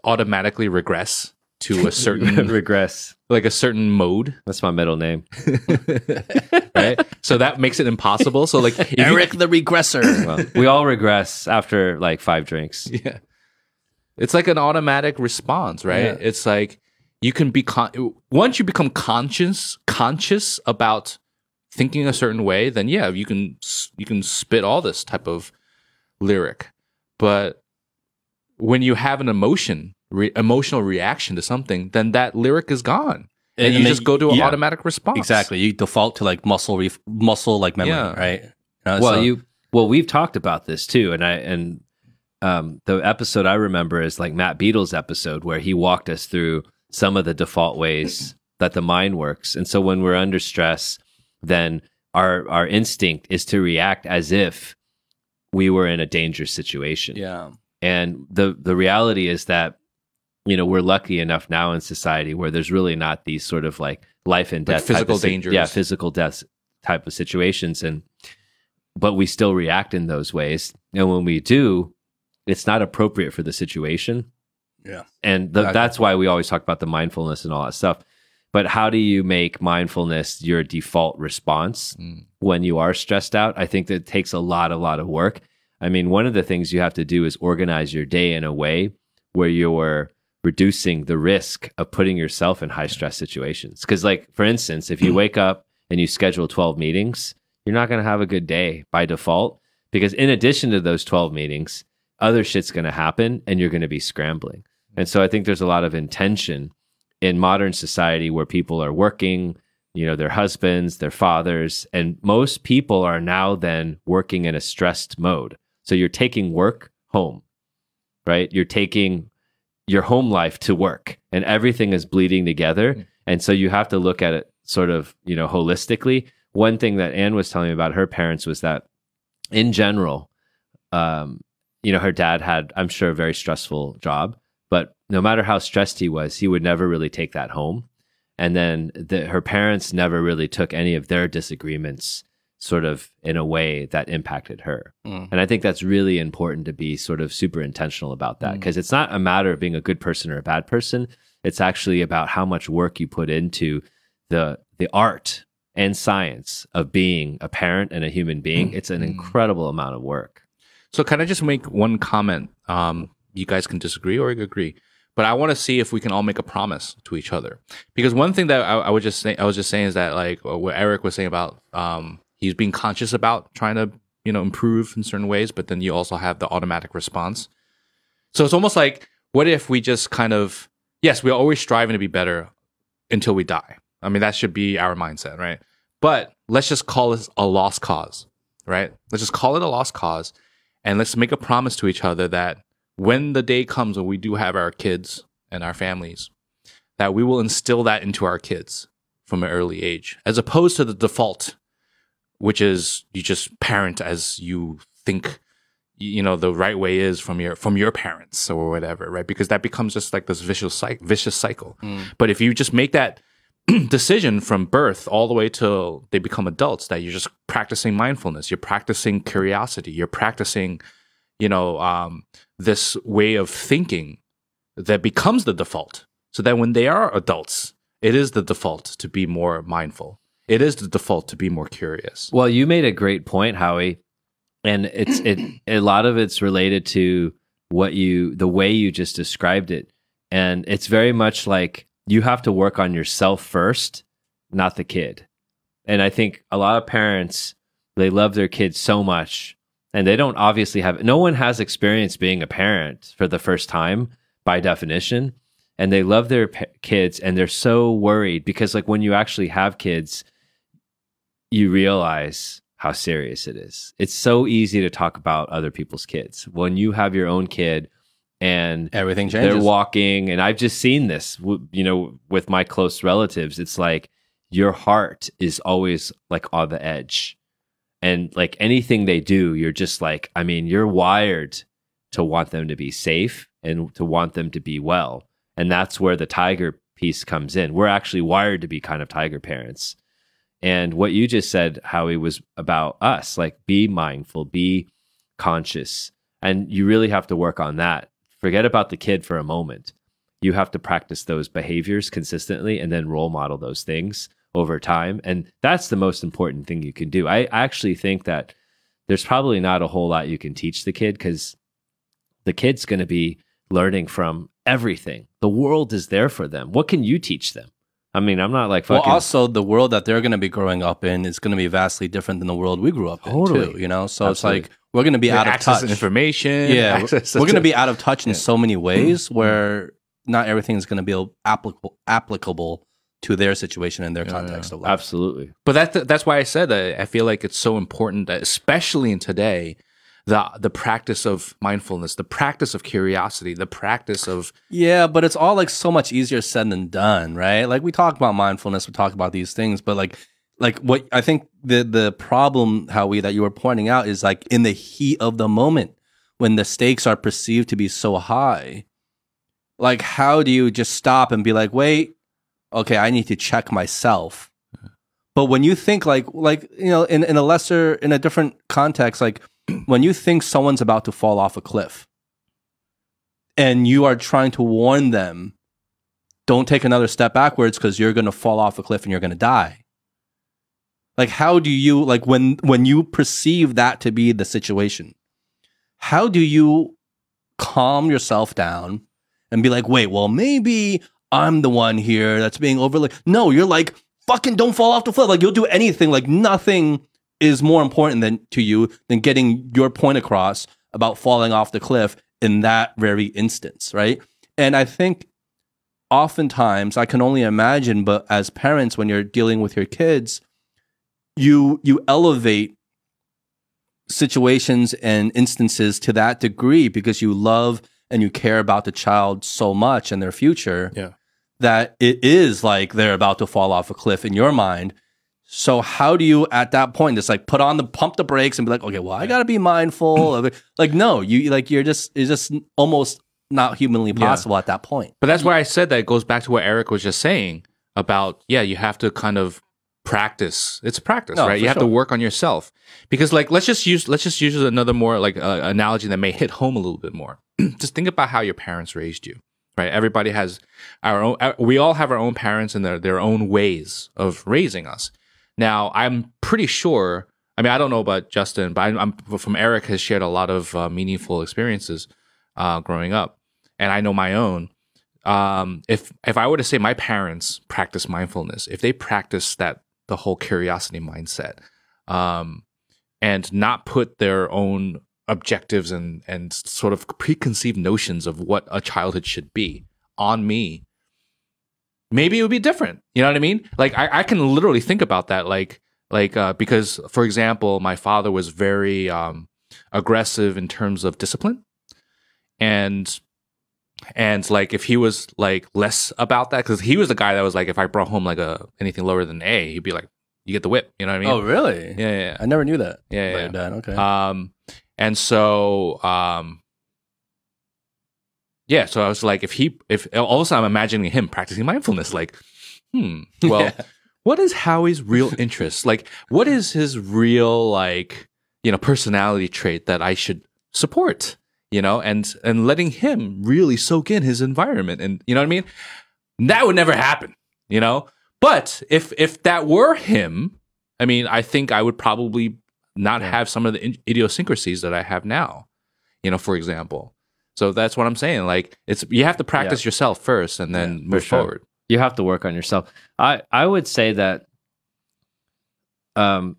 automatically regress to a certain regress. like a certain mode, That's my middle name. right? so that makes it impossible. So like if you- Eric the regressor. Well, we all regress after like five drinks. yeah. It's like an automatic response, right? Yeah. It's like you can be con- once you become conscious conscious about thinking a certain way, then yeah, you can you can spit all this type of lyric. But when you have an emotion, re- emotional reaction to something, then that lyric is gone. And, you then just go to an yeah, automatic response. Exactly. You default to like muscle ref- muscle like memory, Yeah. right? Uh, well so- you well we've talked about this too and i and um the episode i remember is like matt beadle's episode where he walked us through some of the default ways that the mind works and so when we're under stress then our our instinct is to react as if we were in a dangerous situation yeah. and the the reality is that you know we're lucky enough now in society where there's really not these sort of like life and death type physical si- dangers. yeah physical death type of situations and but we still react in those ways and when we do it's not appropriate for the situation. Yeah. and the, that's why we always talk about the mindfulness and all that stuff. But how do you make mindfulness your default response Mm. when you are stressed out? I think that takes a lot a lot of work. I mean one of the things you have to do is organize your day in a way where you're reducing the risk of putting yourself in high stress situations. Because like for instance if you wake up and you schedule 12 meetings you're not going to have a good day by default. Because in addition to those 12 meetings other shit's going to happen and you're going to be scrambling. And so i think there's a lot of intention in modern society where people are working you know their husbands their fathers and most people are now then working in a stressed mode. So you're taking work home right? You're taking your home life to work and everything is bleeding together. Mm. and so you have to look at it sort of you know holistically. One thing that anne was telling me about her parents was that in general um, you know her dad had i'm sure a very stressful job but no matter how stressed he was he would never really take that home and then the, her parents never really took any of their disagreements sort of in a way that impacted her Mm. and i think that's really important to be sort of super intentional about that Mm. because it's not a matter of being a good person or a bad person it's actually about how much work you put into the the art and science of being a parent and a human being it's an Mm. incredible amount of work So can I just make one comment? Um, you guys can disagree or agree, but I want to see if we can all make a promise to each other. Because one thing that I, I would just say, I was just saying is that like uh, what Eric was saying about um, he's being conscious about trying to you know improve in certain ways, but then you also have the automatic response. So it's almost like what if we just kind of yes, we're always striving to be better until we die. I mean that should be our mindset, right? But let's just call this a lost cause, right? Let's just call it a lost cause and let's make a promise to each other that when the day comes when we do have our kids and our families that we will instill that into our kids from an early age as opposed to the default which is you just parent as you think you know the right way is from your from your parents or whatever right? Because that becomes just like this vicious cycle vicious cycle. Mm. But if you just make that decision from birth all the way till they become adults that you're just practicing mindfulness you're practicing curiosity you're practicing you know um, this way of thinking that becomes the default. So that when they are adults it is the default to be more mindful. It is the default to be more curious. Well, you made a great point, Howie, and it's it a lot of it's related to what you the way you just described it, and it's very much like you have to work on yourself first, not the kid. And I think a lot of parents they love their kids so much, and they don't obviously have no one has experience being a parent for the first time by definition, and they love their pa- kids, and they're so worried because like when you actually have kids you realize how serious it is. It's so easy to talk about other people's kids. When you have your own kid and Everything changes. they're walking, and I've just seen this, you know, with my close relatives, it's like your heart is always like on the edge. And like anything they do, you're just like, I mean, you're wired to want them to be safe and to want them to be well. And that's where the tiger piece comes in. We're actually wired to be kind of tiger parents And what you just said, Howie, was about us. Like, be mindful, be conscious, and you really have to work on that. Forget about the kid for a moment. You have to practice those behaviors consistently, and then role model those things over time. And that's the most important thing you can do. I actually think that there's probably not a whole lot you can teach the kid because the kid's going to be learning from everything. The world is there for them. What can you teach them? I mean, I'm not like fucking. Well, also the world that they're going to be growing up in is going to be vastly different than the world we grew up in too. You know, so Absolutely. it's like we're going to be out of touch. information. Yeah, access we're going to be out of touch in Yeah. so many ways mm-hmm. where not everything is going to be applicable applicable to their situation and their Yeah, context of life. Absolutely. But that's that's why I said that I feel like it's so important, that especially in today, the the practice of mindfulness, the practice of curiosity, the practice of Yeah, but it's all like so much easier said than done, right? Like we talk about mindfulness, we talk about these things, but like like what I think the the problem Howie that you were pointing out is like in the heat of the moment when the stakes are perceived to be so high. Like how do you just stop and be like, "Wait, okay, I need to check myself." But when you think like like you know in in a lesser in a different context like when you think someone's about to fall off a cliff and you are trying to warn them don't take another step backwards because you're going to fall off a cliff and you're going to die like how do you like when when you perceive that to be the situation how do you calm yourself down and be like wait well maybe i'm the one here that's being overly no you're like fucking don't fall off the cliff. Like you'll do anything. Like nothing is more important than to you than getting your point across about falling off the cliff in that very instance, right? And I think oftentimes I can only imagine, but as parents, when you're dealing with your kids, you you elevate situations and instances to that degree because you love and you care about the child so much and their future Yeah. that it is like they're about to fall off a cliff in your mind. So how do you at that point just like put on the pump the brakes and be like, okay, well, I got to be mindful of it. Like, no, you like you're just it's just almost not humanly Yeah. possible at that point. But that's why I said that it goes back to what Eric was just saying about yeah, you have to kind of practice. It's a practice, No, right? You have to work on yourself because like let's just use let's just use another more like uh, analogy that may hit home a little bit more. just think about how your parents raised you, right? Everybody has our own. uh, We all have our own parents and their their own ways of raising us. Now, I'm pretty sure. I mean, I don't know about Justin, but I'm, I'm from Eric has shared a lot of uh, meaningful experiences uh, growing up, and I know my own. Um, if if I were to say my parents practice mindfulness, if they practice that the whole curiosity mindset, um, and not put their own objectives and and sort of preconceived notions of what a childhood should be on me, maybe it would be different. You know what I mean? Like I, I can literally think about that. Like like uh, because for example, my father was very um, aggressive in terms of discipline, and and like if he was like less about that because he was the guy that was like if I brought home like a anything lower than A, he'd be like, "You get the whip." You know what I mean? oh, really? yeah, yeah, yeah. I never knew that. Yeah, about yeah. Okay. Um, and so, um, yeah, so I was like, if he, if all of a sudden I'm imagining him practicing mindfulness, like, hmm, well, Yeah. what is Howie's real interest? like, what is his real, like, you know, personality trait that I should support? You know, and and letting him really soak in his environment, and you know what I mean. That would never happen, you know. But if if that were him, I mean, I think I would probably not have some of the idiosyncrasies that I have now. You know, for example. So that's what I'm saying. Like it's you have to practice yourself first and then Yeah, for move sure. forward. you have to work on yourself. I I would say that um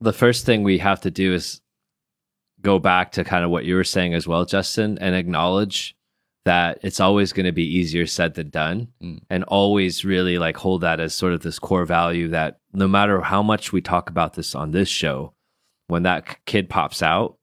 the first thing we have to do is go back to kind of what you were saying as well, Justin, and acknowledge that it's always going to be easier said than done Mm. and always really like hold that as sort of this core value that no matter how much we talk about this on this show, when that kid pops out,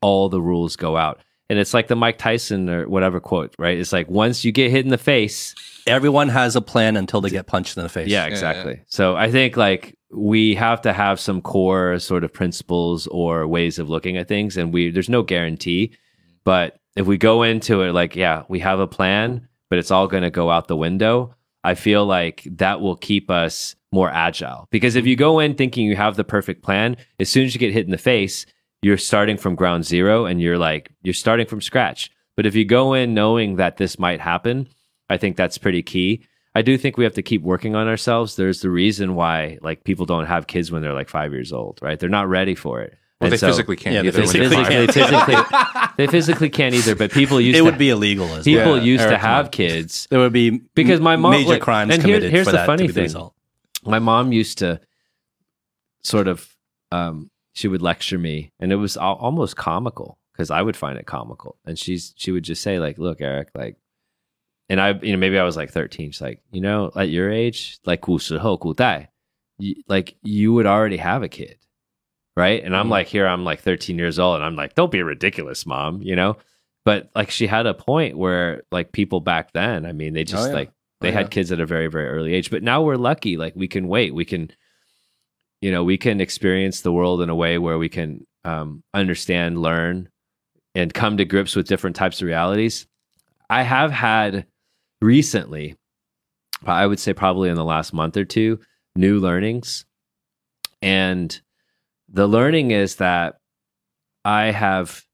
all the rules go out. And it's like the Mike Tyson or whatever quote, right? It's like once you get hit in the face, Everyone has a plan until they get punched in the face. yeah, exactly. So I think like we have to have some core sort of principles or ways of looking at things, and we there's no guarantee, but if we go into it like, yeah, we have a plan, but it's all going to go out the window. I feel like that will keep us more agile. Because if you go in thinking you have the perfect plan, as soon as you get hit in the face, you're starting from ground zero and you're like, you're starting from scratch. But if you go in knowing that this might happen, I think that's pretty key. I do think we have to keep working on ourselves. There's the reason why like people don't have kids when they're like five years old, right? They're not ready for it. Well, And they so- physically can't Yeah, they either. when they they're physically, they physically, they physically can't either. But people used to it to would be illegal as people Yeah, used to Eric, come have on. kids There would be Because my mom- major like- crimes and here- here's for the that funny to be the thing. my mom used to sort of um she would lecture me and it was al- almost comical because i would find it comical and she's she would just say like look eric like and i you know maybe i was like 13 she's like you know at your age like 古时候古代 you, like you would already have a kid right and i'm Mhm. like here i'm like 13 years old and i'm like don't be ridiculous mom you know but like she had a point where like people back then i mean they just yeah. like they Oh, had yeah. kids at a very very early age but now we're lucky like we can wait we can you know we can experience the world in a way where we can um, understand learn and come to grips with different types of realities i have had recently i would say probably in the last month or two new learnings. And the learning is that i have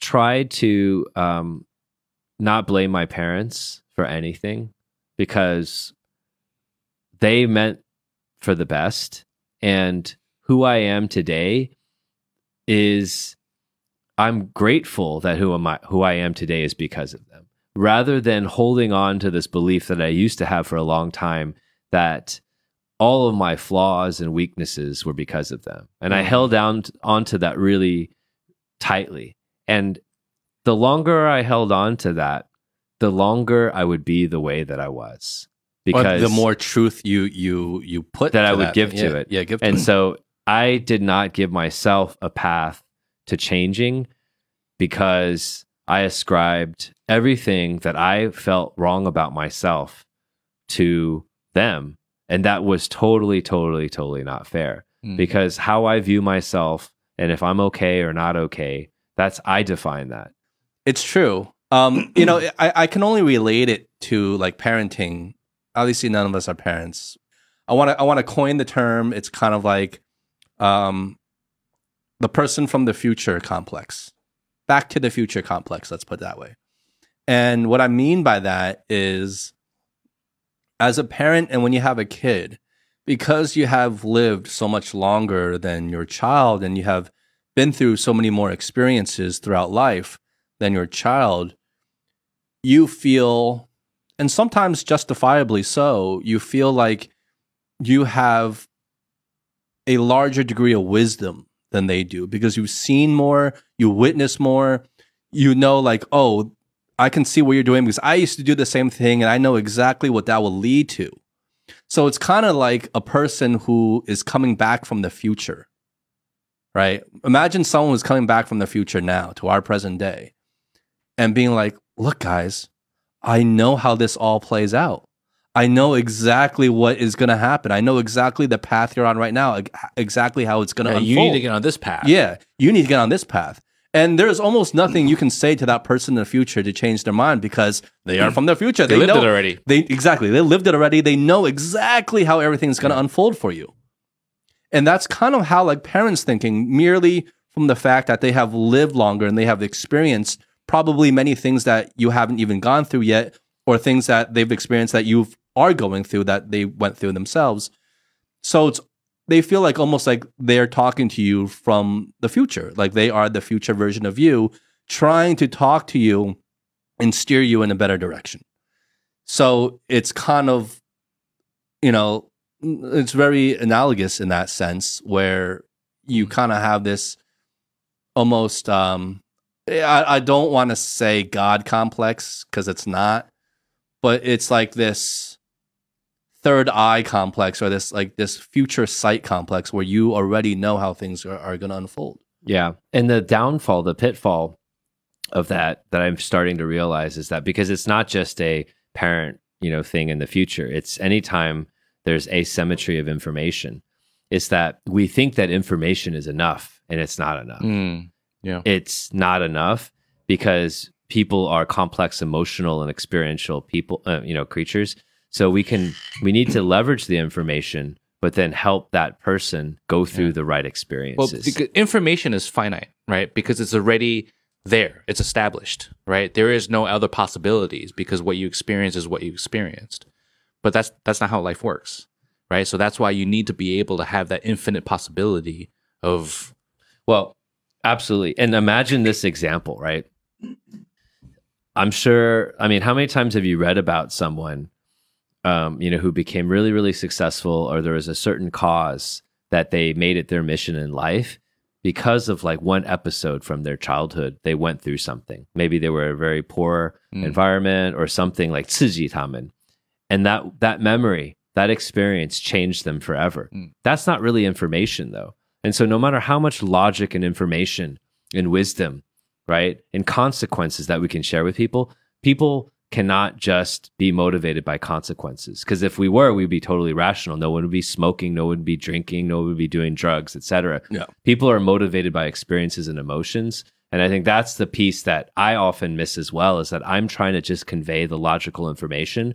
tried to um, not blame my parents for anything because they meant for the best. And who I am today is I'm grateful that who am I who I am today is because of them rather than holding on to this belief that I used to have for a long time that all of my flaws and weaknesses were because of them. And I Mhm. held down onto that really tightly. And the longer I held on to that the longer I would be the way that I was. Or because the more truth you you you put That I to would give to yeah, it. yeah, give to and so I did not give myself a path to changing because I ascribed everything that I felt wrong about myself to them. And that was totally, totally, totally not fair Mm. because how I view myself and if I'm okay or not okay, that's I define that. It's true. Um, you know, I, I can only relate it to like parenting. Obviously, none of us are parents. I want to I want to coin the term. It's kind of like um, the person from the future complex, back to the future complex. Let's put it that way. And what I mean by that is, as a parent, and when you have a kid, because you have lived so much longer than your child, and you have been through so many more experiences throughout life than your child, you feel, and sometimes justifiably so, you feel like you have a larger degree of wisdom than they do because you've seen more, you witness more, you know, like, oh, I can see what you're doing because I used to do the same thing and I know exactly what that will lead to. So it's kind of like a person who is coming back from the future, right? Imagine someone who's coming back from the future now to our present day and being like, look, guys, I know how this all plays out. I know exactly what is going to happen. I know exactly the path you're on right now, exactly how it's going to Yeah, unfold. you need to get on this path. Yeah, you need to get on this path. And there's almost nothing you can say to that person in the future to change their mind because they are from the future. They, lived know, it already. They exactly. They lived it already. They know exactly how everything's going to unfold for you. And that's kind of how like parents thinking merely from the fact that they have lived longer and they have experienced probably many things that you haven't even gone through yet or things that they've experienced that you are going through that they went through themselves. So it's they feel like almost like they're talking to you from the future. Like they are the future version of you trying to talk to you and steer you in a better direction. So it's kind of, you know, it's very analogous in that sense where you kind of have this almost, um, I, I don't want to say God complex because it's not, but it's like this third eye complex or this like this future sight complex where you already know how things are, are going to unfold. Yeah. And the downfall, the pitfall of that that I'm starting to realize is that because it's not just a parent, you know, thing in the future. It's anytime there's asymmetry of information. It's that we think that information is enough and it's not enough. Mm, yeah. It's not enough because people are complex emotional and experiential people uh, you know creatures so we can we need to leverage the information but then help that person go through the right Well, experiences because information is finite, right? Because it's already there, it's established, right? There is no other possibilities because what you experience is what you experienced. But that's that's not how life works, right? So that's why you need to be able to have that infinite possibility of Well, absolutely. And imagine this example, right? I'm sure. I mean, how many times have you read about someone, um, you know, who became really, really successful, or there was a certain cause that they made it their mission in life because of like one episode from their childhood? They went through something. Maybe they were a very poor Mm. environment or something like 刺激他们. and that that memory, that experience changed them forever. Mm. That's not really information, though. And so, no matter how much logic and information and wisdom, right, and consequences that we can share with people, people cannot just be motivated by consequences. Because if we were, we'd be totally rational. No one would be smoking, no one would be drinking, no one would be doing drugs, etc. Yeah. People are motivated by experiences and emotions. And I think that's the piece that I often miss as well is that I'm trying to just convey the logical information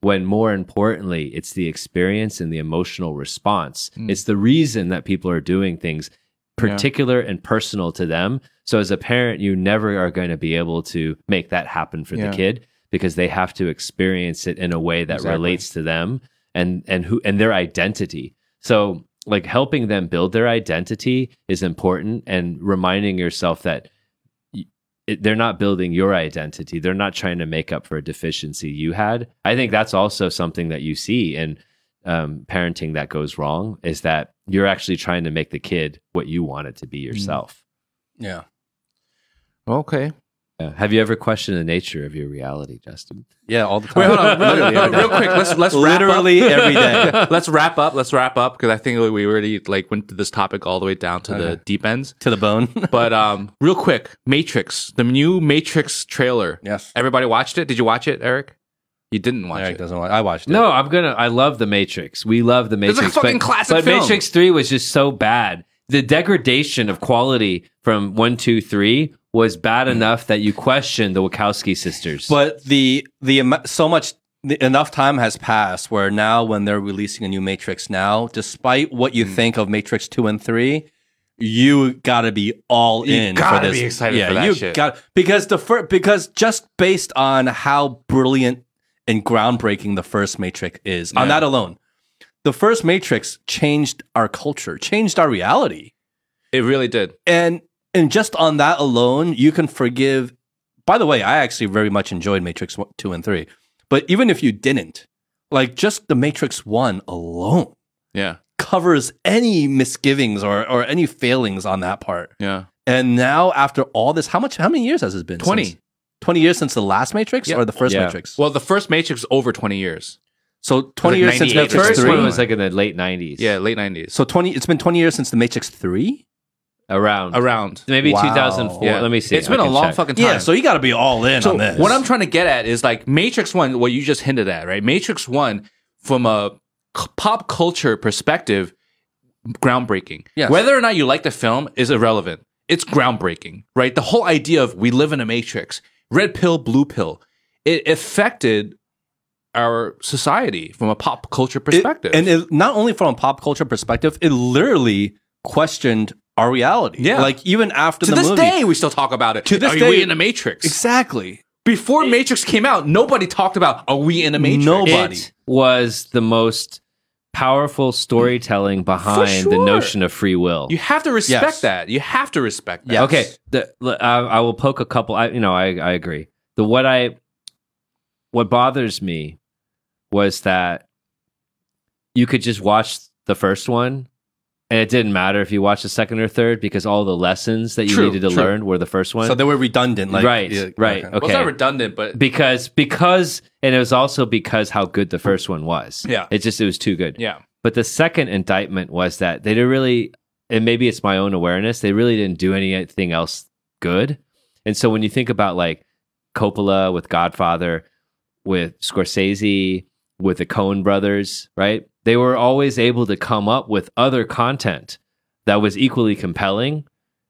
when more importantly, it's the experience and the emotional response. Mm. It's the reason that people are doing things particular and personal to them. So as a parent, you never are going to be able to make that happen for Yeah. the kid because they have to experience it in a way that Exactly. relates to them and and who and their identity. So like helping them build their identity is important and reminding yourself that they're not building your identity. They're not trying to make up for a deficiency you had. I think that's also something that you see in um, parenting that goes wrong is that you're actually trying to make the kid what you want it to be yourself. Yeah. okay. Have you ever questioned the nature of your reality, Justin? Yeah, all the time. Wait, hold on, Literally real, real quick. Let's let's Literally wrap up. every day. let's wrap up. Let's wrap up because I think we already like went to this topic all the way down to the deep ends. to the bone. But um, real quick, Matrix, the new Matrix trailer. yes. Everybody watched it? Did you watch it, Eric? You didn't watch Eric it. doesn't watch. I watched it. No, I'm gonna. I love the Matrix. We love the Matrix. It's Matrix. a fucking but, classic But film. Matrix Three was just so bad. The degradation of quality from one, two, three was bad enough that you question the Wachowski sisters. But the the so much the, enough time has passed where now when they're releasing a new Matrix now, despite what you mm. think of Matrix two and three, you got to be all You in. gotta for this. be excited yeah, for that you shit. Got because the fir- because just based on how brilliant and groundbreaking the first Matrix is, on that alone, the first Matrix changed our culture, changed our reality It really did. and and just on that alone, you can forgive. By the way, I actually very much enjoyed Matrix one, two and three, but even if you didn't, like just the Matrix one alone Yeah. covers any misgivings or or any failings on that part. Yeah. And now after all this, how much? How many years has it been? 20. Since- Twenty years since the last Matrix Yeah. or the first Yeah. Matrix? Well, the first Matrix was over 20 years. so twenty like years since 98 the Matrix first three. one was like in the late '90s. Yeah, late 90s. so twenty. It's been twenty years since the Matrix three. Around Around. maybe Wow. 2004. Yeah. Let me see. It's been a can long check. fucking time. Yeah, so you got to be all in So on this. what I'm trying to get at is like Matrix One, what you just hinted at, right? Matrix One, from a c- pop culture perspective, groundbreaking. Yes. Whether or not you like the film is irrelevant. It's groundbreaking, right? The whole idea of we live in a matrix, red pill, blue pill, it affected our society from a pop culture It- perspective. and it, not only from a pop culture perspective, it literally questioned our reality. Yeah. like even after the to the this movie. day, we still talk about it. To this Are day- we in the matrix? exactly. Before Matrix came out, nobody talked about are we in a matrix? Nobody. It was the most powerful storytelling behind the notion of free will. You have to respect Yes. that. You have to respect that. Yes. Okay, the, l- I, I will poke a couple. I, you know, I, I agree. The what I what bothers me was that you could just watch the first one, and it didn't matter if you watched the second or third because all the lessons that you True, needed to true. learn were the first one. So they were redundant. Like Right, yeah, right. Well, it's not redundant, but because because and it was also because how good the first one was. Yeah. it just it was too good. yeah. But the second indictment was that they didn't really, and maybe it's my own awareness, they really didn't do anything else good. And so when you think about like Coppola with Godfather, with Scorsese, with the Coen brothers, right? They were always able to come up with other content that was equally compelling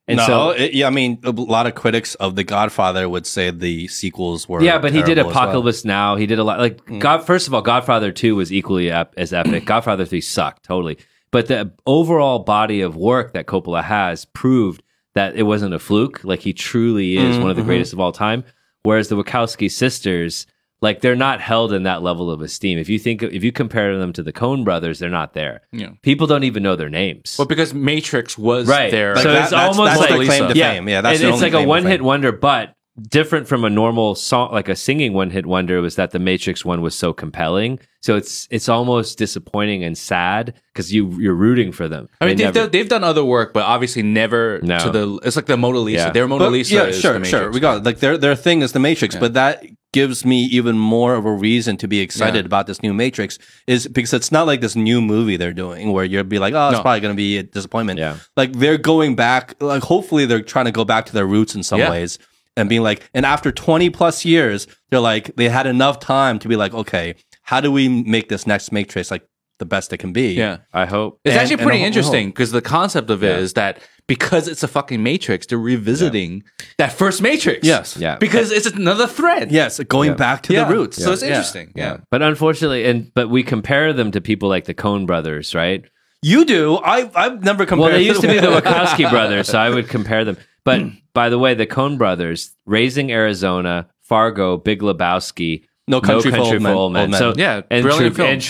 And no, so it, yeah, I mean, a lot of critics of The Godfather would say the sequels were. yeah, but he did as well. Apocalypse Now. He did a lot. Like Mm. God. First of all, Godfather Two was equally ep- as epic. Godfather Three sucked totally, but the overall body of work that Coppola has proved that it wasn't a fluke. Like he truly is one of the Mm-hmm. greatest of all time. Whereas the Wachowski sisters, like they're not held in that level of esteem. If you think if you compare them to the Coen brothers, they're not there. Yeah. People don't even know their names. Well, because Matrix was Right. there. So that- it's that's- almost that's like their claim to Yeah. fame. Yeah, that's and the it's only like a claim to one hit wonder, but different from a normal song, like a singing one hit wonder, was that the Matrix one was so compelling. So it's it's almost disappointing and sad because you you're rooting for them. I mean, They they've, never- done, they've done other work, but obviously never No. to the. It's like the Mona Lisa. Yeah. Their Mona But, Lisa. yeah, is sure, the Matrix. sure. We got it. like their their thing is the Matrix, but that gives me even more of a reason to be excited Yeah. about this new Matrix is because it's not like this new movie they're doing where you'll be like, oh, it's No. probably going to be a disappointment. Yeah. like they're going back. Like hopefully they're trying to go back to their roots in some Yeah. ways and being like, and after twenty plus years, they're like they had enough time to be like, okay, how do we make this next Matrix like the best it can be? Yeah. I hope. It's And- actually pretty I interesting because the concept of it is that because it's a fucking Matrix, they're revisiting that first Matrix. Yes. Yeah. Because it's another thread. Yes. Going Yeah. back to Yeah. the roots. So it's Yeah. interesting. Yeah. But unfortunately, and but we compare them to people like the Coen brothers, right? You do. I I've never compared. Well, they used to be the them. Wachowski brothers, so I would compare them. But by the way, the Coen brothers, Raising Arizona, Fargo, Big Lebowski, No Country for Old Men- Old Men. So Yeah, and brilliant True, and films.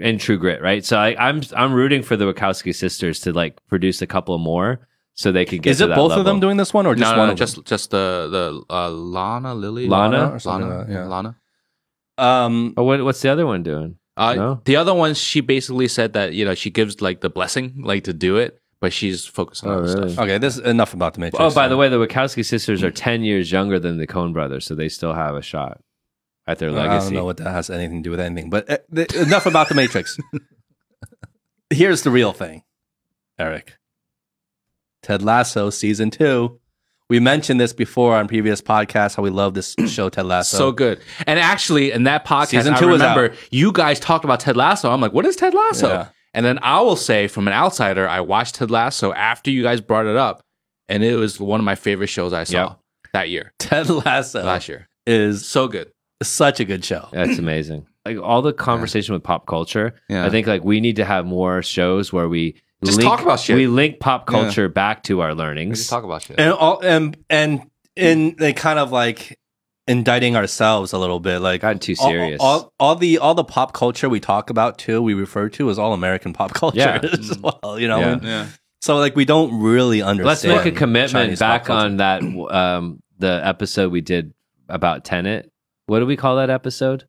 True Grit, and True Grit, right? So I, I'm I'm rooting for the Wachowski sisters to like produce a couple more, so they could get. Is to it that both level. of them doing this one or just no, no, one no, of just just the the uh, Lana Lilly Lana? or Lana like that, yeah. Lana. Um, Oh, what, what's the other one doing? Uh, No? The other one, she basically said that you know she gives like the blessing, like to do it, but she's focused on Oh, other really? stuff. okay, this is enough about the Matrix. Oh, by the way, the Wachowski sisters are ten years younger than the Coen brothers, so they still have a shot at their I don't know what that has anything to do with anything, but uh, th- enough about the Matrix. Here's the real thing, Eric. Ted Lasso season two. We mentioned this before on previous podcasts how we love this show, Ted Lasso. So good. And actually, in that podcast, Season two is remember you guys talked about Ted Lasso. I'm like, what is Ted Lasso? Yeah. And then I will say, from an outsider, I watched Ted Lasso after you guys brought it up, and it was one of my favorite shows I saw Yep. that year, Ted Lasso last year. is So good. Such a good show. That's amazing. Like all the conversation with pop culture. Yeah. I think like we need to have more shows where we Just link, talk about shit. We link pop Yeah. culture back to our We learnings. just talk about shit. and all and and in they kind of like indicting ourselves a little bit like Gotten too serious. all, all, the all the pop culture we talk about too we refer to as all american pop culture Yeah. as well you know Yeah. And yeah. so like we don't really understand. Let's make a commitment Chinese back on that um the episode we did about Tenet. What do we call that episode?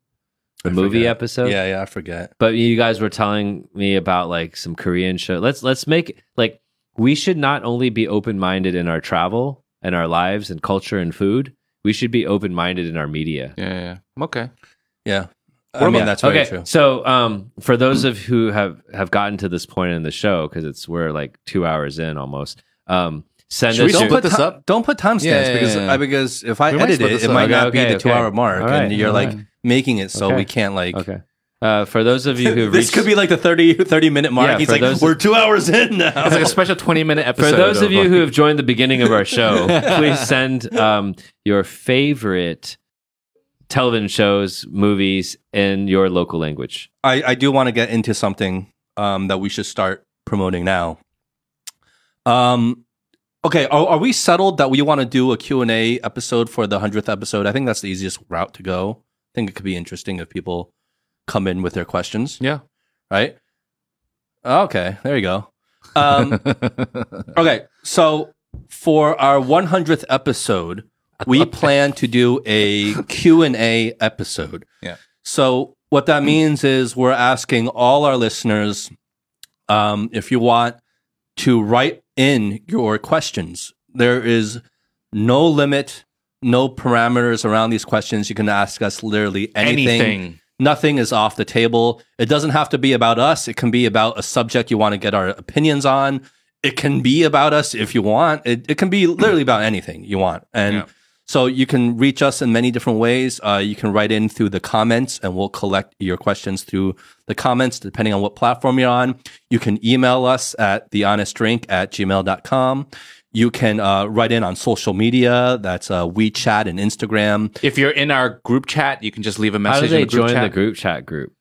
The I movie forget. episode? yeah yeah i forget But you guys were telling me about like some Korean show. Let's let's make like we should not only be open minded in our travel and our lives and culture and food. We should be open minded in our media. Yeah, yeah, yeah. Okay. yeah i mean about- that's very okay, true so um, for those of who have have gotten to this point in the show, because it's we're like two hours in almost. Um, send Should we don't put put this ti- up? Don't put timestamps Yeah, yeah, because yeah, yeah. I, because if I We edit it, it might Okay, not be okay, the two okay. hour mark, All and you're like right. making it so Okay. we can't like. okay. Uh, for those of you who this reached, could be like the 30, 30 minute mark. Yeah. He's like, those- we're two hours in now. It's like a special 20 minute episode. for those of you who have joined the beginning of our show, please send um, your favorite television shows, movies in your local language. I, I do want to get into something um, that we should start promoting now. Um, okay, are, are we settled that we want to do a Q&A episode for the 100th episode? I think that's the easiest route to go. I think it could be interesting if people come in with their questions, Yeah. right? Okay, there you go. Um, okay, so for our 100th episode, we plan to do a Q&A episode. Yeah. So what that means is we're asking all our listeners um, if you want to write in your questions. There is no limit, no parameters around these questions. You can ask us literally anything. Anything. Nothing is off the table. It doesn't have to be about us. It can be about a subject you want to get our opinions on. It can be about us if you want. It, it can be literally about anything you want. And Yeah. So you can reach us in many different ways. Uh, you can write in through the comments and we'll collect your questions through the comments, depending on what platform you're on. You can email us at thehonestdrink at gmail.com. You can uh, write in on social media. That's uh, WeChat and Instagram. If you're in our group chat, you can just leave a message. How do message they in the group join chat. the group chat group?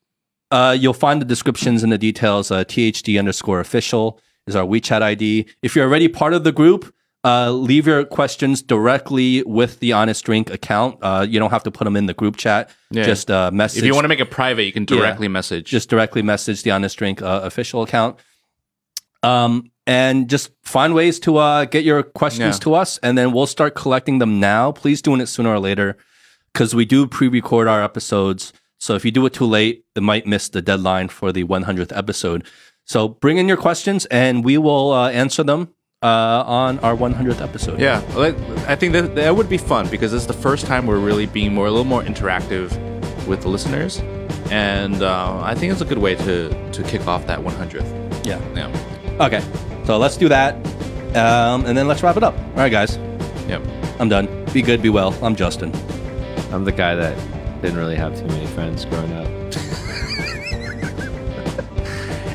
Uh, you'll find the descriptions and the details. Uh, THD underscore official is our WeChat ID. If you're already part of the group, uh, leave your questions directly with the Honest Drink account. Uh, you don't have to put them in the group chat. Yeah. Just uh, message. If you want to make it private, you can directly message. just directly message the Honest Drink uh, official account. Um, and just find ways to uh, get your questions Yeah. to us, and then we'll start collecting them now. Please doing it sooner or later, because we do pre-record our episodes. So if you do it too late, it might miss the deadline for the 100th episode. So bring in your questions, and we will uh, answer them uh, on our 100th episode. Yeah, I think that that would be fun because it's the first time we're really being more a little more interactive with the listeners, and uh, I think it's a good way to to kick off that 100th. yeah. Yeah, Okay. So let's do that, um, and then let's wrap it up. All right, guys. yep. I'm done. Be good. Be well. I'm Justin. I'm the guy that didn't really have too many friends growing up.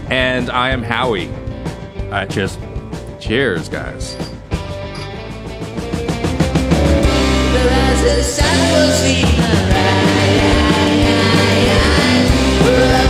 And I am Howie. All right. Cheers. Cheers, guys. Well,